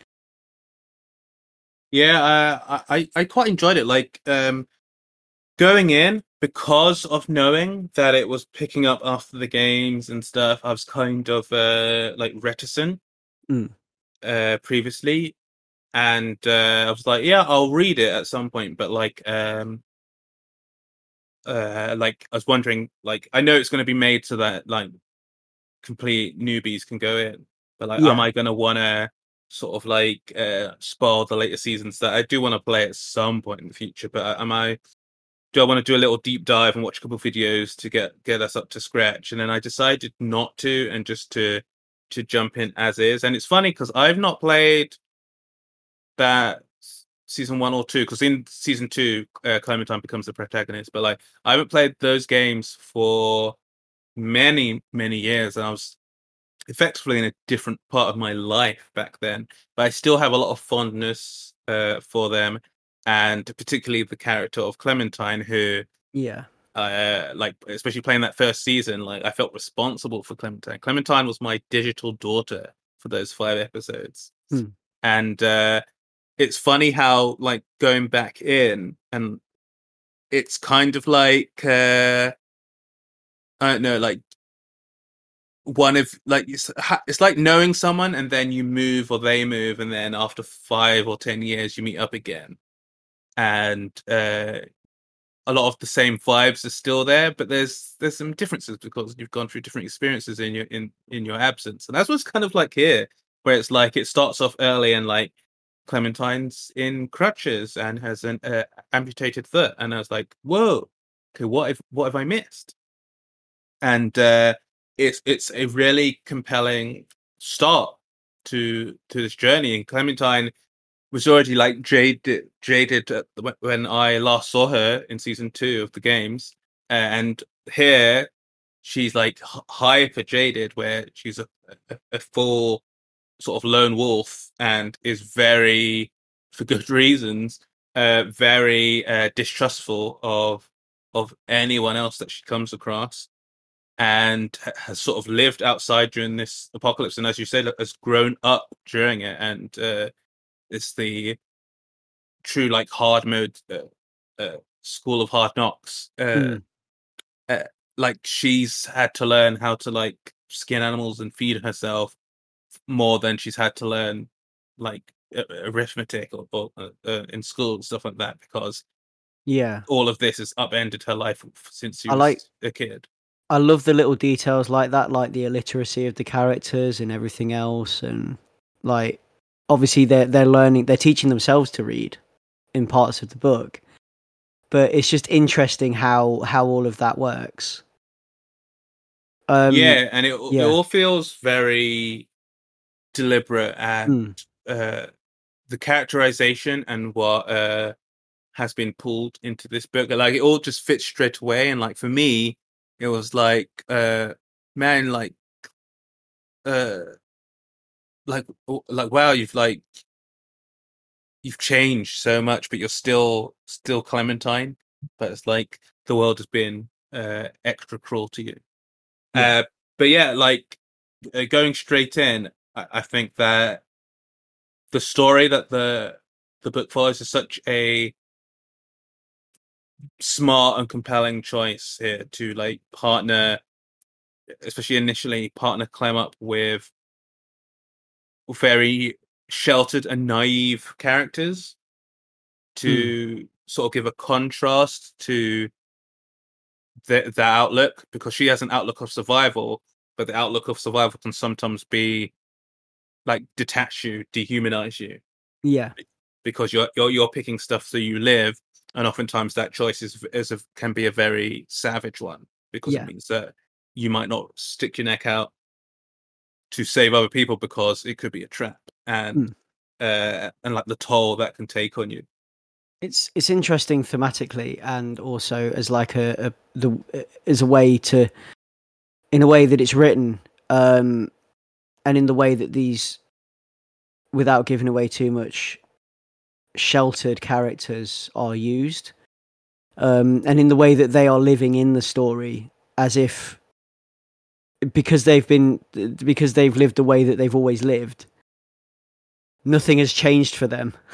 Yeah, uh, I I quite enjoyed it. Like um, going in because of knowing that it was picking up after the games and stuff. I was kind of uh, like reticent Mm. uh, previously, and uh, I was like, yeah, I'll read it at some point. But like, um, uh, like I was wondering, like, I know it's going to be made so that like complete newbies can go in, but like, Yeah. am I going to want to sort of like uh, spoil the later seasons that I do want to play at some point in the future? But uh, am I? Do I want to do a little deep dive and watch a couple of videos to get get us up to scratch? And then I decided not to, and just to to jump in as is. And it's funny because I've not played that season one or two because in season two, uh, Clementine becomes the protagonist. But like, I haven't played those games for many many years, and I was effectively in a different part of my life back then. But I still have a lot of fondness uh, for them, and particularly the character of Clementine, who Yeah, uh like especially playing that first season like i felt responsible for clementine clementine was my digital daughter for those five episodes Hmm. and uh it's funny how like going back in and it's kind of like uh i don't know like one of like it's, it's like knowing someone and then you move or they move and then after five or ten years you meet up again. And uh a lot of the same vibes are still there, but there's there's some differences because you've gone through different experiences in your in in your absence, and that's what's kind of like here, where it's like it starts off early and like Clementine's in crutches and has an uh, amputated foot, and I was like, whoa, okay, what if what have I missed? And uh, it's it's a really compelling start to to this journey, and Clementine was already like jaded jaded when I last saw her in season two of the games, uh, and here she's like hyper jaded, where she's a, a, a full sort of lone wolf and is very, for good reasons, uh, very uh, distrustful of of anyone else that she comes across, and has sort of lived outside during this apocalypse, and as you said, has grown up during it, and uh, it's the true like hard mode uh, uh, school of hard knocks. Uh, Mm. uh, like she's had to learn how to like skin animals and feed herself more than she's had to learn like arithmetic or, or uh, uh, in school and stuff like that because yeah. all of this has upended her life since she I was like- a kid I love the little details like that, like the illiteracy of the characters and everything else, and like obviously they're they're learning, they're teaching themselves to read in parts of the book, but it's just interesting how how all of that works. Um, yeah and it, yeah. it all feels very deliberate and mm, uh, the characterization and what uh, has been pulled into this book. Like it all just fits straight away. And like for me, it was like, uh, man, like, uh, like, like wow, you've like, you've changed so much, but you're still still Clementine. But it's like the world has been uh, extra cruel to you. Yeah. Uh, but yeah, like uh, going straight in, I, I think that the story that the the book follows is such a smart and compelling choice here to like partner especially initially, partner Clem up with very sheltered and naive characters to Hmm. sort of give a contrast to the, the outlook because she has an outlook of survival, but the outlook of survival can sometimes be like detach you, dehumanize you Yeah. because you're you're you're picking stuff so you live, and oftentimes that choice is is a, can be a very savage one because Yeah. it means that you might not stick your neck out to save other people because it could be a trap and uh and like the toll that can take on you. It's it's interesting thematically and also as like a, a the as a way to in a way that it's written um and in the way that these without giving away too much sheltered characters are used um and in the way that they are living in the story as if because they've been because they've lived the way that they've always lived nothing has changed for them.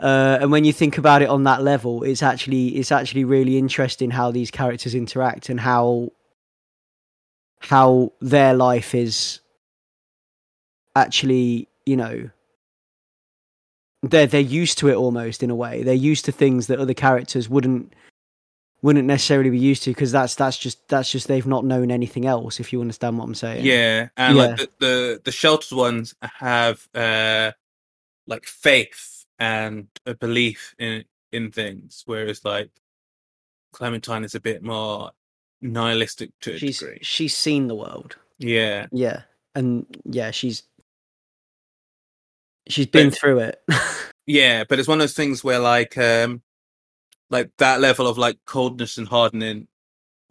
Uh, and when you think about it on that level, it's actually it's actually really interesting how these characters interact and how how their life is actually you know they're they're used to it almost in a way. They're used to things that other characters wouldn't wouldn't necessarily be used to because that's that's just that's just they've not known anything else. If you understand what I'm saying. Yeah, and Yeah. like the, the the sheltered ones have uh like faith and a belief in in things, whereas like Clementine is a bit more nihilistic to a she's degree. she's seen the world. Yeah, Yeah, and yeah, she's she's been But- through it. yeah, but it's one of those things where like um like that level of like coldness and hardening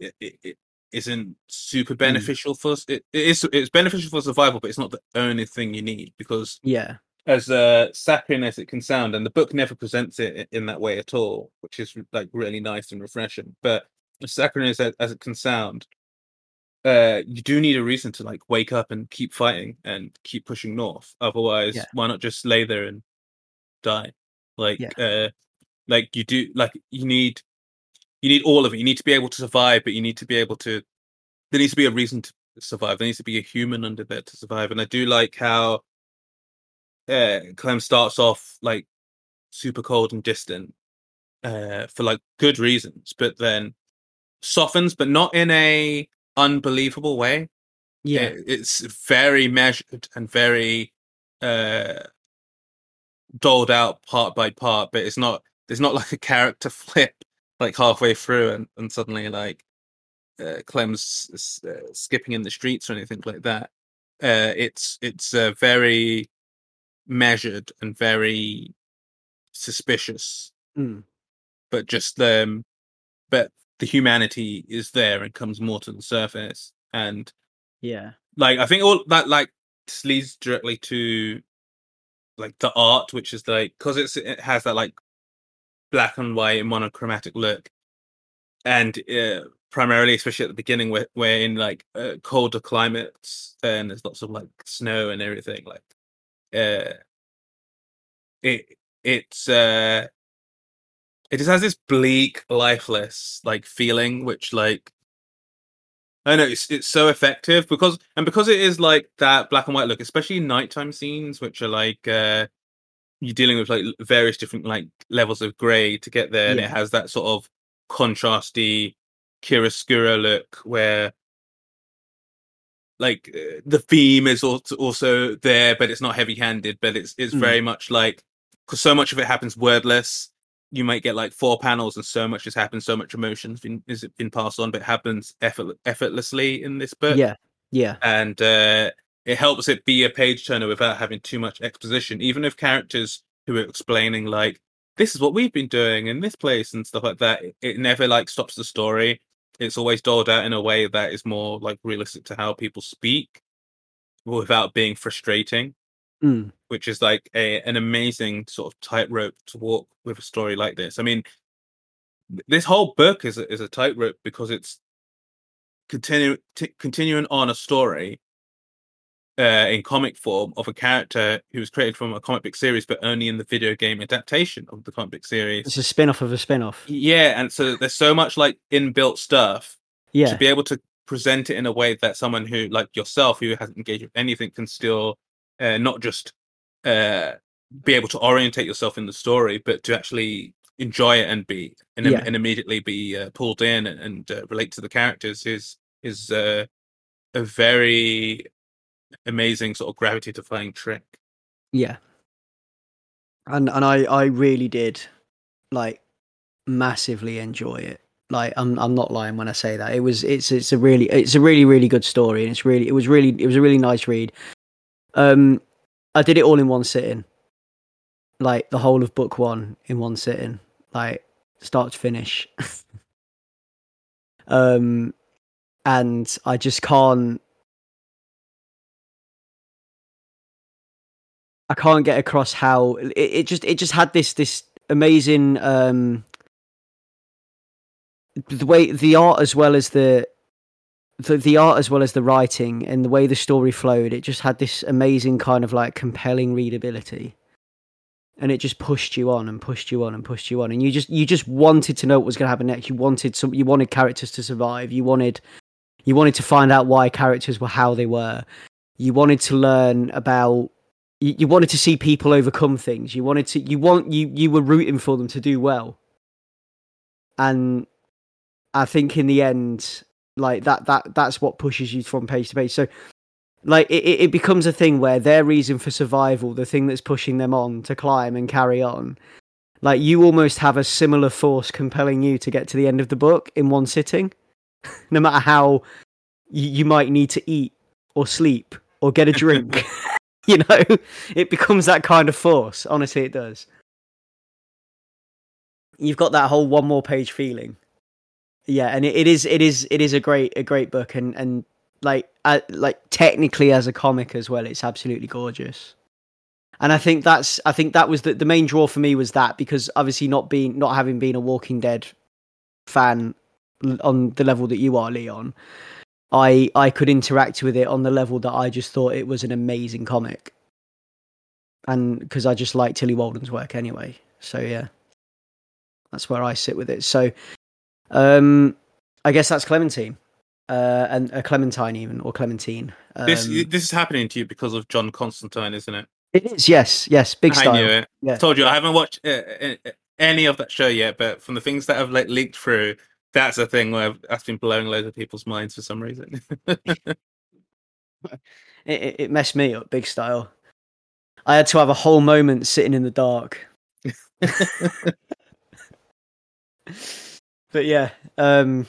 it, it, it isn't super beneficial for us. It, it is it's beneficial for survival, but it's not the only thing you need because yeah, as uh, saccharine as it can sound, and the book never presents it in that way at all, which is like really nice and refreshing. But as saccharine as, as it can sound, uh, you do need a reason to like wake up and keep fighting and keep pushing north. Otherwise, Yeah. why not just lay there and die? Like, uh, like you do, like you need, you need all of it. You need to be able to survive, but you need to be able to. There needs to be a reason to survive. There needs to be a human under there to survive. And I do like how uh Clem starts off like super cold and distant uh for like good reasons, but then softens, but not in a unbelievable way. yeah, It- it's very measured and very uh doled out part by part, but it's not there's not like a character flip like halfway through and, and suddenly like uh, Clem's uh, skipping in the streets or anything like that. Uh, it's it's uh, very measured and very suspicious, Mm. but just um, but the humanity is there and comes more to the surface, and yeah, like I think all that like leads directly to like the art, which is like because it's it has that like black and white monochromatic look, and uh, primarily, especially at the beginning, where where in like uh, colder climates and there's lots of like snow and everything, like uh, it it's uh it just has this bleak, lifeless like feeling, which like I know it's it's so effective because and because it is like that black and white look, especially in nighttime scenes, which are like uh you're dealing with like various different like levels of grey to get there, and it has that sort of contrasty chiaroscuro look where like uh, the theme is also there, but it's not heavy-handed, but it's it's Mm. very much like because so much of it happens wordless. You might get like four panels, and so much has happened, so much emotion's been is been passed on, but it happens effort, effortlessly in this book yeah, yeah, and uh, it helps it be a page turner without having too much exposition. Even if characters who are explaining like this is what we've been doing in this place and stuff like that, it, it never like stops the story. It's always doled out in a way that is more like realistic to how people speak, without being frustrating. Mm. Which is like a an amazing sort of tightrope to walk with a story like this. I mean, this whole book is a, is a tightrope because it's continue t- continuing on a story uh, in comic form of a character who was created from a comic book series, but only in the video game adaptation of the comic book series. it's a spin off of a spin off. Yeah, and so there's so much like inbuilt stuff Yeah, to be able to present it in a way that someone who like yourself who hasn't engaged with anything can still uh, not just uh, be able to orientate yourself in the story, but to actually enjoy it and be and, Yeah. and immediately be uh, pulled in and, and uh, relate to the characters is is uh, a very amazing sort of gravity defying trick. Yeah. And and I I really did like massively enjoy it. Like I'm I'm not lying when I say that. It was it's it's a really it's a really really good story and it's really it was really it was a really nice read. Um I did it all in one sitting. Like the whole of book 1 in one sitting. Like start to finish. um and I just can't I can't get across how it, it just it just had this this amazing um the way the art as well as the the the art as well as the writing and the way the story flowed it just had this amazing kind of like compelling readability. And it just pushed you on and pushed you on and pushed you on. And you just you just wanted to know what was going to happen next. You wanted some you wanted characters to survive. You wanted you wanted to find out why characters were how they were. You wanted to learn about you, you wanted to see people overcome things. You wanted to you want you you were rooting for them to do well. And i think in the end like that that that's what pushes you from page to page. So like it, it becomes a thing where their reason for survival the thing that's pushing them on to climb and carry on like you almost have a similar force compelling you to get to the end of the book in one sitting. No matter how you, you might need to eat or sleep or get a drink you know? It becomes that kind of force. Honestly it does. You've got that whole one more page feeling yeah and it, it is it is it is a great a great book and and like uh, like technically as a comic as well it's absolutely gorgeous. And i think that's i think that was the, the main draw for me was that because obviously not being not having been a walking dead fan on the level that you are leon i i could interact with it on the level that i just thought it was an amazing comic. And because i just like tillie walden's work anyway so yeah. That's where i sit with it. So um i guess that's clementine uh and uh, clementine even or clementine um, This this is happening to you because of John Constantine, isn't it? it is yes yes big I style knew it. Yeah. Told you I haven't watched uh, uh, uh, any of that show yet, but from the things that have like leaked through, that's a thing where that's been blowing loads of people's minds for some reason. it, it messed me up big style i had to have a whole moment sitting in the dark but yeah um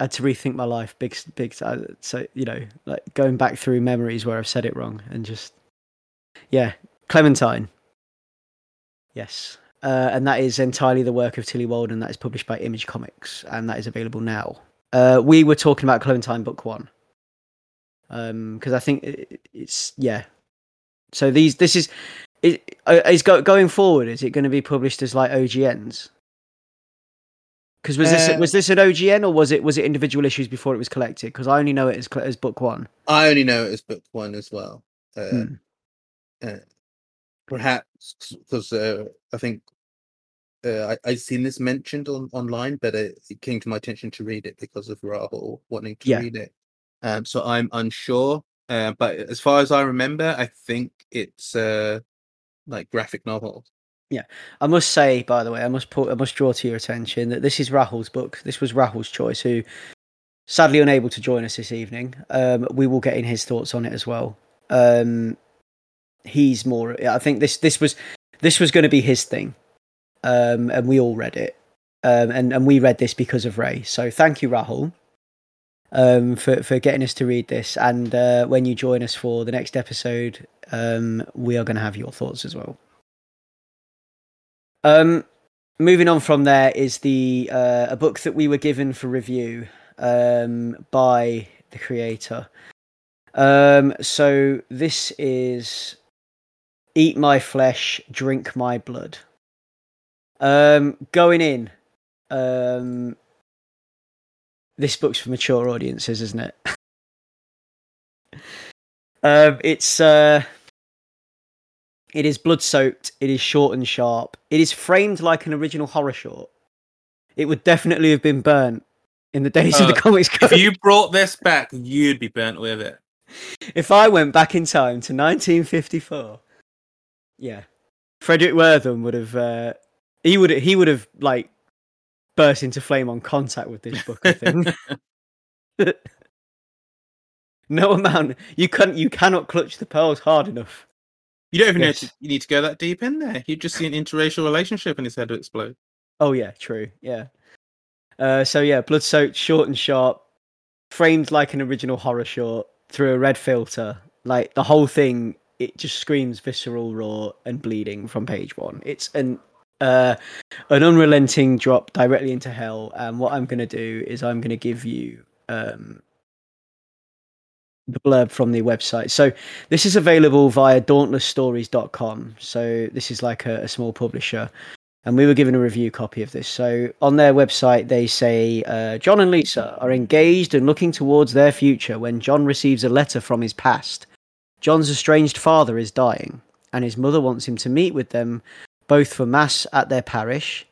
I had to rethink my life big big so you know like going back through memories where i've said it wrong and just yeah clementine. Yes. Uh, and that is entirely the work of tillie walden that is published by image comics and that is available now. Uh, we were talking about clementine book one. Um because i think it, it's yeah. So these this is it uh, go, going forward is it going to be published as like ogns because was this Uh, was this an OGN or was it was it individual issues before it was collected? Because I only know it as as book one. I only know it as book one as well. Uh, Hmm. uh, perhaps because uh, I think uh, I I'd seen this mentioned on online, but it, it came to my attention to read it because of Rahul wanting to Yeah. read it. Um, so I'm unsure. Uh, but as far as I remember, I think it's uh, like graphic novel. I must say, by the way, I must put I must draw to your attention that this is Rahul's book. This was Rahul's choice, who sadly unable to join us this evening. Um, we will get in his thoughts on it as well. Um, he's more. I think this this was this was going to be his thing, um, and we all read it, um, and and we read this because of Ray. So thank you, Rahul. Um, for for getting us to read this, and uh, when you join us for the next episode, um, we are going to have your thoughts as well. Um, moving on from there is the uh, a book that we were given for review um, by the creator. Um, so this is Eat My Flesh, Drink My Blood. Um, going in, um, this book's for mature audiences, isn't it? um, it's uh, it is blood soaked. It is short and sharp. It is framed like an original horror short. It would definitely have been burnt in the days of the Uh, comics If you brought this back, you'd be burnt with it. if I went back in time to 1954, yeah, Fredric Wertham would have. Uh, he would. He would have like burst into flame on contact with this book. I think. no amount you can You cannot clutch the pearls hard enough. You don't even Yes. know to, you need to go that deep in there. You'd just see an interracial relationship and his head would explode. Oh yeah, true. Yeah. Uh, so yeah, blood soaked, short and sharp, framed like an original horror short through a red filter. Like the whole thing, it just screams visceral, raw, and bleeding from page one. It's an uh, an unrelenting drop directly into hell. And what I'm going to do is I'm going to give you um, the blurb from the website. So this is available via dauntlessstories.com. So this is like a, a small publisher and we were given a review copy of this. So on their website, they say uh, John and Lisa are engaged and looking towards their future when John receives a letter from his past. John's estranged father is dying, and his mother wants him to meet with them both for mass at their parish.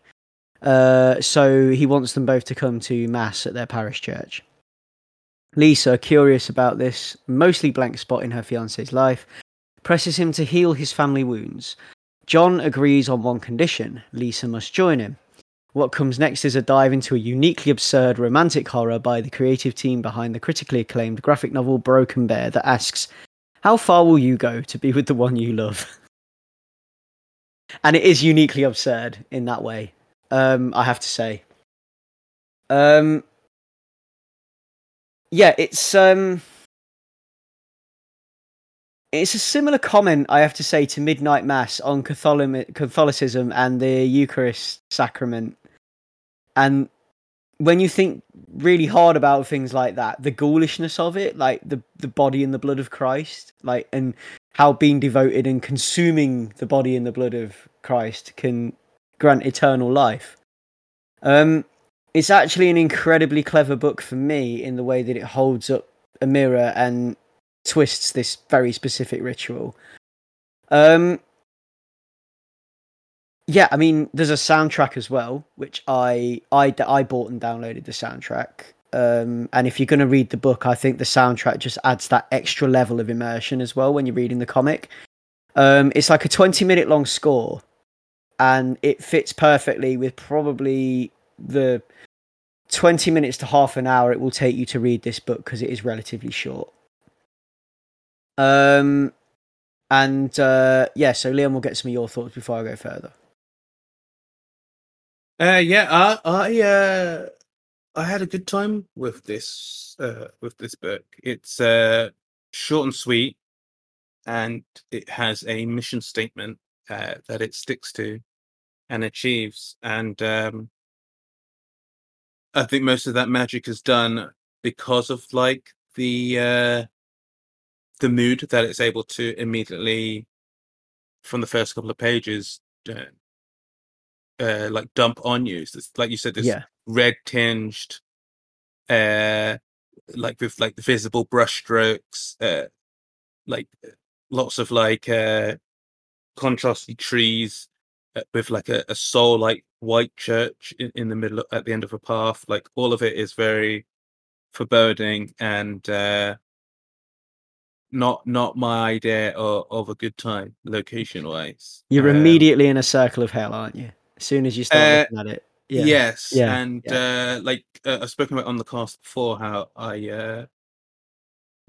Uh, so he wants them both to come to mass at their parish church. Lisa, curious about this mostly blank spot in her fiance's life, presses him to heal his family wounds. John agrees on one condition Lisa must join him. What comes next is a dive into a uniquely absurd romantic horror by the creative team behind the critically acclaimed graphic novel Broken Bear that asks, How far will you go to be with the one you love? and it is uniquely absurd in that way, um, I have to say. Um, yeah, it's um, it's a similar comment I have to say to Midnight Mass on Catholicism and the Eucharist sacrament. And when you think really hard about things like that, the ghoulishness of it, like the the body and the blood of Christ, like and how being devoted and consuming the body and the blood of Christ can grant eternal life. Um, it's actually an incredibly clever book for me in the way that it holds up a mirror and twists this very specific ritual. Um, yeah, I mean, there's a soundtrack as well, which I I I bought and downloaded the soundtrack. Um, and if you're going to read the book, I think the soundtrack just adds that extra level of immersion as well when you're reading the comic. Um, it's like a 20 minute long score, and it fits perfectly with probably the 20 minutes to half an hour it will take you to read this book because it is relatively short. Um, and uh, yeah, so Liam will get some of your thoughts before I go further. Uh, yeah, I, I, uh, I had a good time with this, uh, with this book. It's uh, short and sweet, and it has a mission statement uh, that it sticks to and achieves. And um, I think most of that magic is done because of like the uh, the mood that it's able to immediately, from the first couple of pages, uh, uh, like dump on you. So it's, like you said, this Yeah, red tinged, uh, like with like the visible brushstrokes, uh, like lots of like uh, contrasty trees with like a, a soul like white church in, in the middle at the end of a path. Like all of it is very foreboding and uh, not not my idea of, of a good time location wise. you're immediately in a circle of hell, aren't you? As soon as you start Uh, looking at it. Yeah. Yes, Yeah, and uh, like uh, I've spoken about on the cast before, how I uh,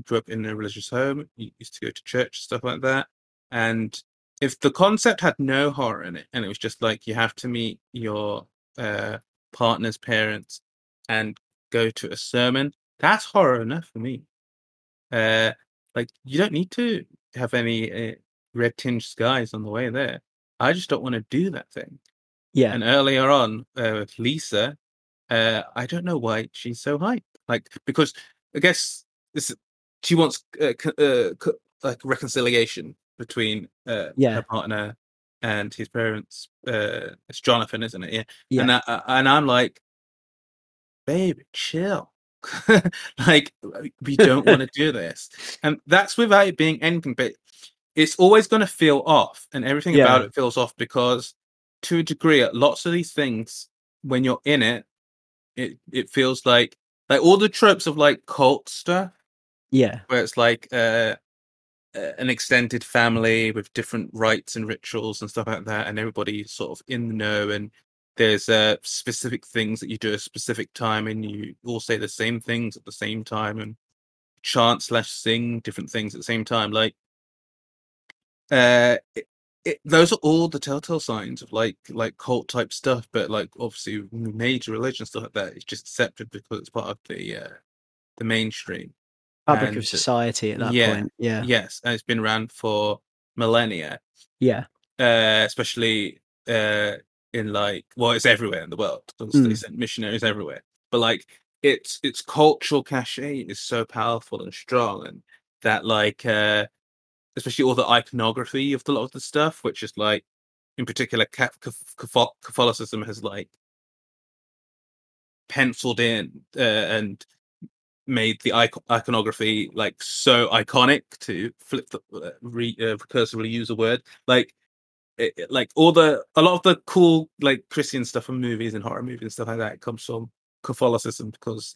grew up in a religious home, used to go to church, stuff like that. And if the concept had no horror in it, and it was just like you have to meet your uh, partner's parents and go to a sermon, that's horror enough for me. Uh, like you don't need to have any uh, red tinged skies on the way there. I just don't want to do that thing. Yeah. And earlier on uh, with Lisa, uh, I don't know why she's so hyped. Like because I guess this she wants uh, uh, like reconciliation between uh, Yeah. her partner and his parents. Uh, it's Jonathan, isn't it? Yeah. Yeah. And I, I- and I'm like, baby, chill. like we don't want to do this, and that's without it being anything. But it's always going to feel off, and everything about it feels off because, to a degree, lots of these things, when you're in it, it it feels like like all the tropes of like cult stuff Yeah, where it's like uh, uh, an extended family with different rites and rituals and stuff like that, and everybody's sort of in the know. And there's uh, specific things that you do at a specific time, and you all say the same things at the same time, and chant slash sing different things at the same time. Like, uh, it, it, those are all the telltale signs of like like cult type stuff. But like obviously major religion stuff like that is just accepted because it's part of the uh, the mainstream. Fabric And, of society at that yeah, point. Yeah, Yes, and it's been around for millennia, yeah, uh, especially uh, in like well, it's everywhere in the world. Mm. sent missionaries everywhere, but like its its cultural cachet is so powerful and strong, and that like uh, especially all the iconography of the lot of the stuff, which is like in particular Ca- Ca- Catho- Catholicism has like penciled in uh, and made the icon- iconography like so iconic to flip the uh, re- uh, recursively use a word. Like it, it- like all the a lot of the cool like christian stuff from movies and horror movies and stuff like that comes from catholicism because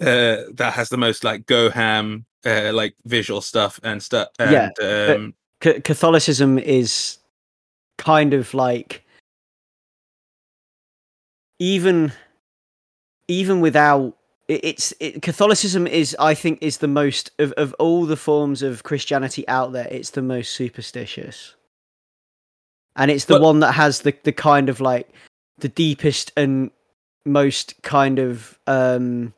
uh that has the most like go ham uh like visual stuff and stuff and Yeah, um C- Catholicism is kind of like even even without it, it's it, Catholicism is I think is the most of of all the forms of Christianity out there. It's the most superstitious, and it's the But- one that has the the kind of like the deepest and most kind of um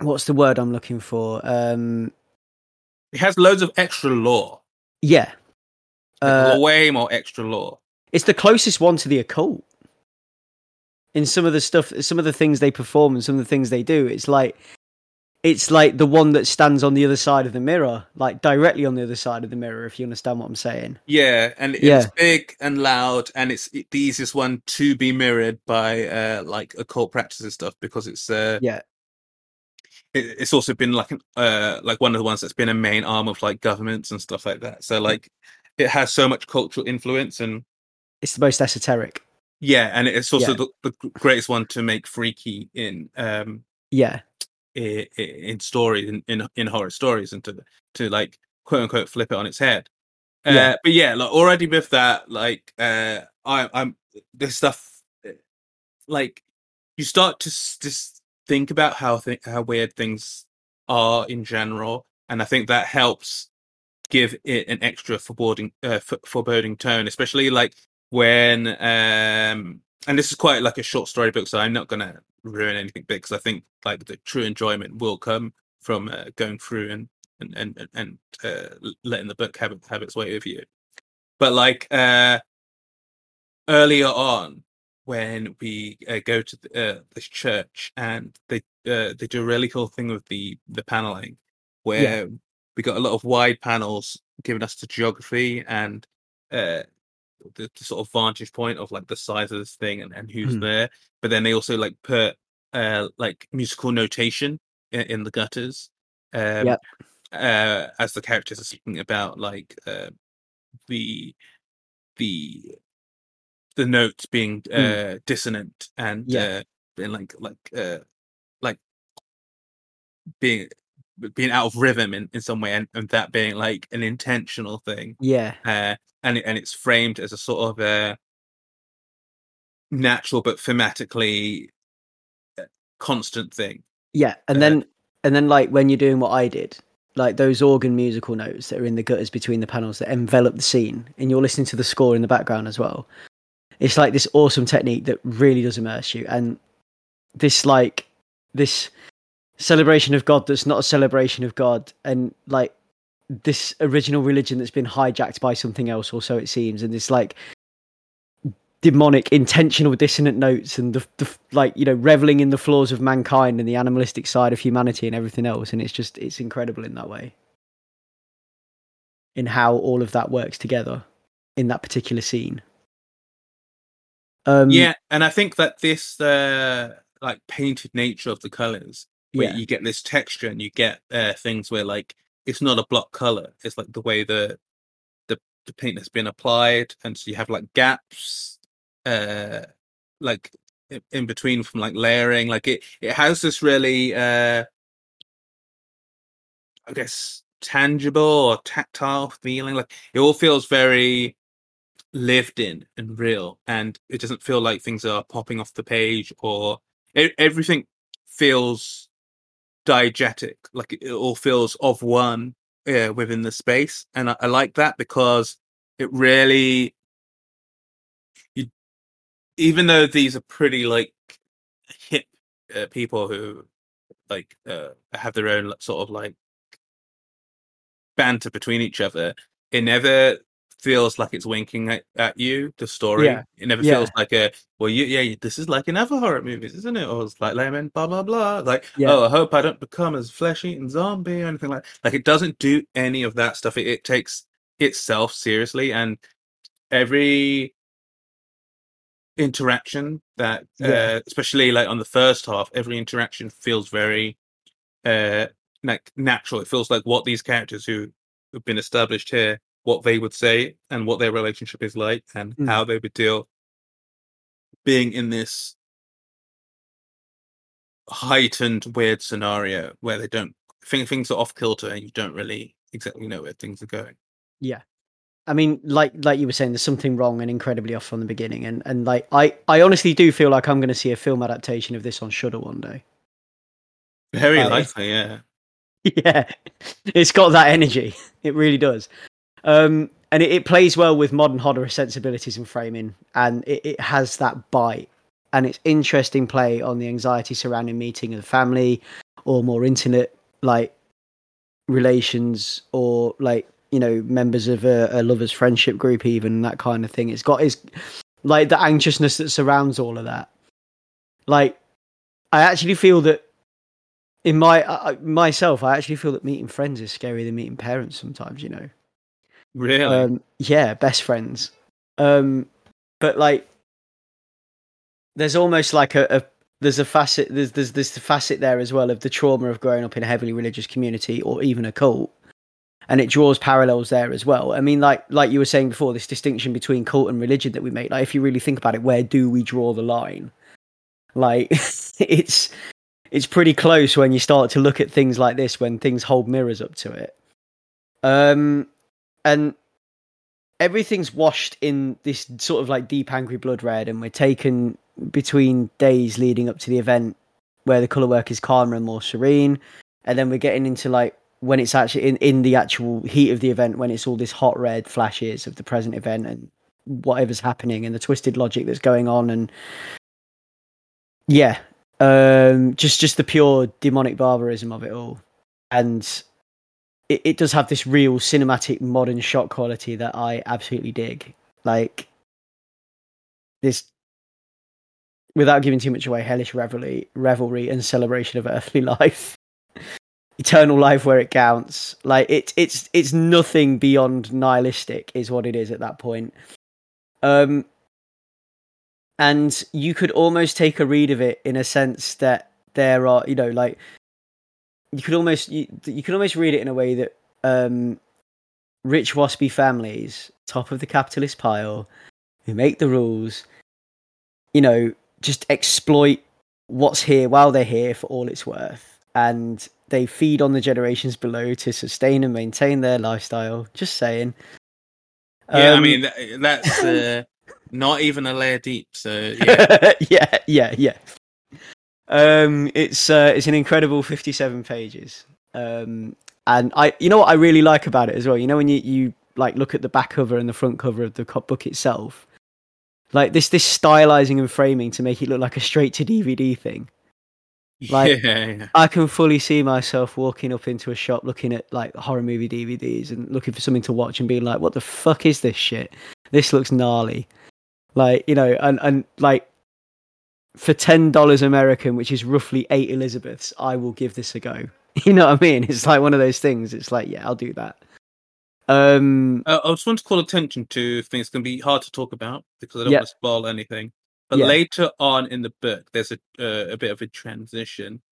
what's the word I'm looking for? Um it has loads of extra law. Yeah. Like, uh, way more extra law. it's the closest one to the occult in some of the stuff some of the things they perform and some of the things they do it's like it's like the one that stands on the other side of the mirror like directly on the other side of the mirror if you understand what i'm saying Yeah, and it's Yeah. big and loud, and it's the easiest one to be mirrored by uh, like occult practices and stuff because it's uh, yeah it, it's also been like uh like one of the ones that's been a main arm of like governments and stuff like that. So like it has so much cultural influence, and it's the most esoteric yeah, and it's also Yeah. the, the greatest one to make freaky in um yeah i- i- in stories in, in in horror stories and to to like quote unquote flip it on its head. Uh, Yeah. But yeah, like already with that, like uh, I, I'm this stuff, uh, like you start to s- just think about how th- how weird things are in general, and I think that helps give it an extra foreboding uh, f- foreboding tone, especially like when um and this is quite like a short story book, so I'm not gonna ruin anything big because I think like the true enjoyment will come from uh, going through and and and and uh, letting the book have have its way with you. But like uh earlier on, when we uh, go to the, uh, this church and they uh, they do a really cool thing with the the paneling, where we got a lot of wide panels giving us the geography and uh the, the sort of vantage point of like the size of this thing and, and who's Hmm. there but then they also like put uh like musical notation in, in the gutters um Yep. uh as the characters are speaking about like uh the the the notes being uh dissonant and. Yeah. uh being like like uh like being being out of rhythm in, in some way and, and that being like an intentional thing yeah uh, and it, and it's framed as a sort of a natural but thematically uh, constant thing. Yeah, and Uh, then and then like when you're doing what I did, like those organ musical notes that are in the gutters between the panels that envelop the scene, and you're listening to the score in the background as well. It's like this awesome technique that really does immerse you, and this like this celebration of God that's not a celebration of God, and like this original religion that's been hijacked by something else, or so it seems, and this like demonic intentional dissonant notes and the, the like you know reveling in the flaws of mankind and the animalistic side of humanity and everything else and it's just it's incredible in that way. In how all of that works together in that particular scene. Um yeah, and I think that this uh, like painted nature of the colors, where yeah. you get this texture and you get uh, things where like it's not a block color; it's like the way the the the paint has been applied, and so you have like gaps, uh, like in between from like layering. Like it, it has this really, uh, I guess, tangible or tactile feeling. Like it all feels very lived in and real, and it doesn't feel like things are popping off the page or everything feels diegetic. Like it, all feels of one uh, within the space, and I, I like that because it really you even though these are pretty like hip uh, people who like uh, have their own sort of like banter between each other it never feels like it's winking at, at you the story Yeah. it never Yeah. feels like a well you, yeah this is like in other horror movies isn't it or it's like lemon blah blah blah like Yeah. oh i hope i don't become as flesh-eating zombie or anything like like it doesn't do any of that stuff it, it takes itself seriously and every interaction that uh, especially like on the first half every interaction feels very uh like natural it feels like what these characters who have been established here what they would say and what their relationship is like and Mm. how they would deal being in this heightened weird scenario where they don't think things are off kilter and you don't really exactly know where things are going Yeah. I mean, like like you were saying, there's something wrong and incredibly off from the beginning, and and like I I honestly do feel like I'm going to see a film adaptation of this on Shudder one day. very Uh, likely yeah yeah, it's got that energy. It really does. Um, and it, it plays well with modern horror sensibilities and framing, and it, it has that bite. And it's interesting play on the anxiety surrounding meeting of the family, or more intimate like relations, or like you know members of a, a lovers' friendship group, even that kind of thing. It's got is like the anxiousness that surrounds all of that. Like, I actually feel that in my I I- myself, I actually feel that meeting friends is scarier than meeting parents sometimes. You know, really um, yeah, best friends. Um, but like, there's almost like a, a there's a facet there's there's this facet there as well of the trauma of growing up in a heavily religious community or even a cult, and it draws parallels there as well. I mean, like like you were saying before, this distinction between cult and religion that we make. Like, if you really think about it, where do we draw the line? Like, it's it's pretty close when you start to look at things like this when things hold mirrors up to it. Um, and everything's washed in this sort of like deep angry blood red, and we're taken between days leading up to the event where the color work is calmer and more serene, and then we're getting into like when it's actually in, in the actual heat of the event when it's all this hot red flashes of the present event and whatever's happening and the twisted logic that's going on and yeah um just just the pure demonic barbarism of it all. And it, it does have this real cinematic modern shot quality that i absolutely dig. Like this without giving too much away hellish revelry revelry and celebration of earthly life. Eternal life where it counts. Like it's it's it's nothing beyond nihilistic is what it is at that point. Um and you could almost take a read of it in a sense that there are you know like you could almost you, you could almost read it in a way that um rich waspy families top of the capitalist pile who make the rules you know just exploit what's here while they're here for all it's worth. And they feed on the generations below to sustain and maintain their lifestyle. Just saying. Yeah i Um, mean that, that's uh, not even a layer deep so yeah. Yeah, yeah, yeah. Um, it's uh, it's an incredible fifty-seven pages. Um, and I, you know what I really like about it as well. You know when you you like look at the back cover and the front cover of the book itself, like this this stylizing and framing to make it look like a straight to DVD thing. Like- yeah. I can fully see myself walking up into a shop looking at like horror movie DVDs and looking for something to watch and being like, "What the fuck is this shit? This looks gnarly." Like you know, and and like for ten dollars American, which is roughly eight Elizabeths, I will give this a go. You know what I mean? It's like one of those things. It's like, yeah, I'll do that. Um, Uh, I just want to call attention to things going to be hard to talk about because I don't Yeah. want to spoil anything. But Yeah. later on in the book, there's a uh, a bit of a transition,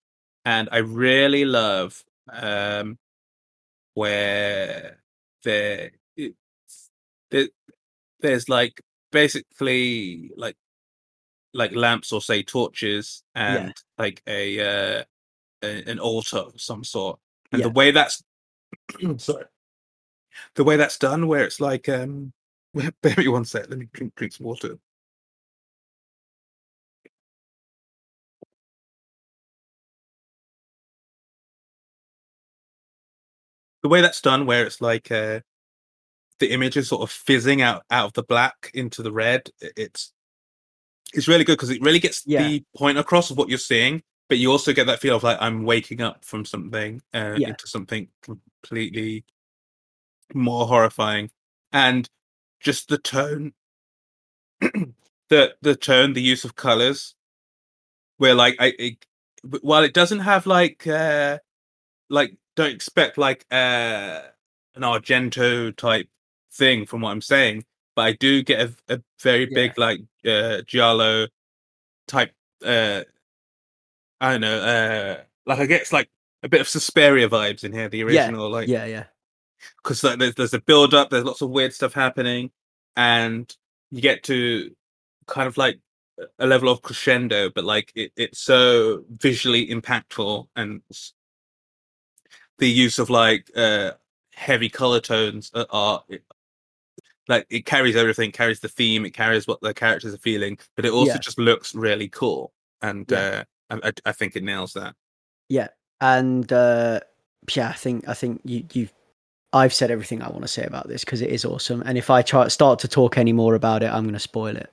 and I really love um, where there it's there, there's like basically like like lamps or say torches and like a uh a, an altar of some sort. And the way that's sorry. The way that's done where it's like um bear me one sec let me drink drink some water. The way that's done where it's like uh the image is sort of fizzing out out of the black into the red it's it's really good because it really gets Yeah. the point across of what you're seeing but you also get that feel of like i'm waking up from something uh, Yeah. into something completely more horrifying and just the tone the the tone the use of colors where like i it, while it doesn't have like uh like don't expect like uh an argento type thing from what i'm saying but i do get a, a very Yeah. big like uh giallo type uh i don't know uh like i get like a bit of Suspiria vibes in here the original like yeah, yeah, because like, there's, there's a build up there's lots of weird stuff happening and you get to kind of like a level of crescendo but like it, it's so visually impactful and the use of like uh heavy color tones are, are like it carries everything carries the theme it carries what the characters are feeling but it also Yeah. just looks really cool and Yeah. uh I, I, think it nails that yeah. And uh, yeah, I think I think you you've I've said everything I want to say about this because it is awesome. And if I try start to talk any more about it, I'm going to spoil it.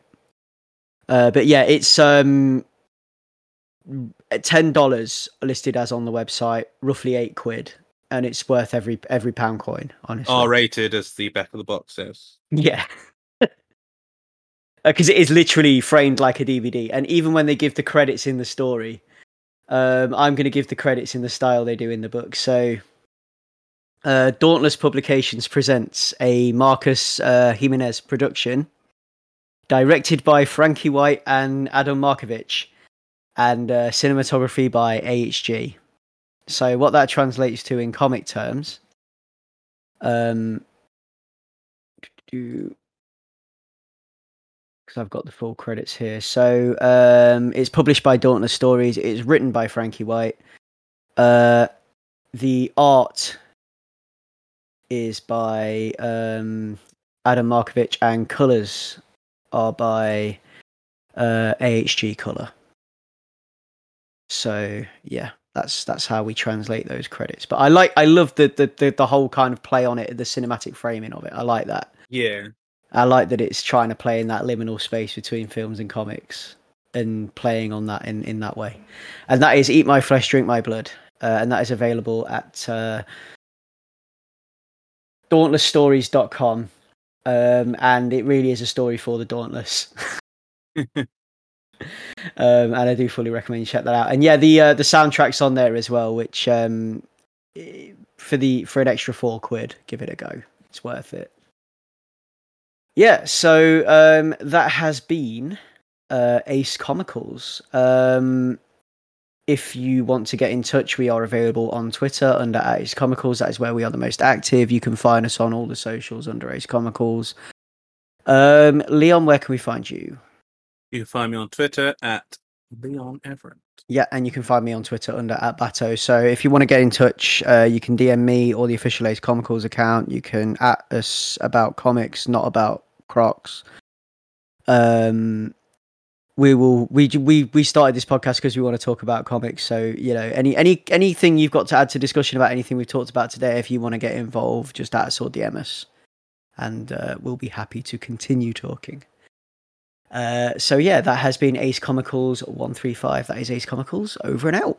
Uh, but yeah, it's um ten dollars listed as on the website, roughly eight quid, and it's worth every every pound coin. Honestly, r rated as the back of the box says Yeah. Because it is literally framed like a DVD. And even when they give the credits in the story, um, I'm going to give the credits in the style they do in the book. So, uh, Dauntless Publications presents a Marcus uh, Jimenez production, directed by Frankie White and Adam Markovich, and uh, cinematography by AHG. So, what that translates to in comic terms, um, because I've got the full credits here. So um, it's published by Dauntless Stories. It's written by Frankie White. Uh, the art is by um, Adam Markovich, and colors are by uh, AHG Color. So yeah, that's that's how we translate those credits. But I like, I love the the the, the whole kind of play on it, the cinematic framing of it. I like that. yeah I like that it's trying to play in that liminal space between films and comics and playing on that in, in that way. And that is Eat My Flesh, Drink My Blood. Uh, and that is available at uh, dauntlessstories.com. Um, and it really is a story for the Dauntless. um, and I do fully recommend you check that out. And yeah, the uh, the soundtrack's on there as well, which um, for the for an extra four quid, give it a go. It's worth it. Yeah, so um, that has been uh, Ace Comicals. Um, if you want to get in touch, we are available on Twitter under Ace Comicals. That is where we are the most active. You can find us on all the socials under Ace Comicals. Um, Leon, where can we find you? You can find me on Twitter at Leon Everett. Yeah, and you can find me on Twitter under at Bato. So if you want to get in touch, uh, you can DM me or the official Ace Comicals account. You can at us about comics, not about Crocs. Um, we will. We we we started this podcast because we want to talk about comics. So you know, any any anything you've got to add to discussion about anything we've talked about today, if you want to get involved, just at us or DM us, and uh, we'll be happy to continue talking. Uh, so yeah, that has been Ace Comicals one three five. That is Ace Comicals over and out.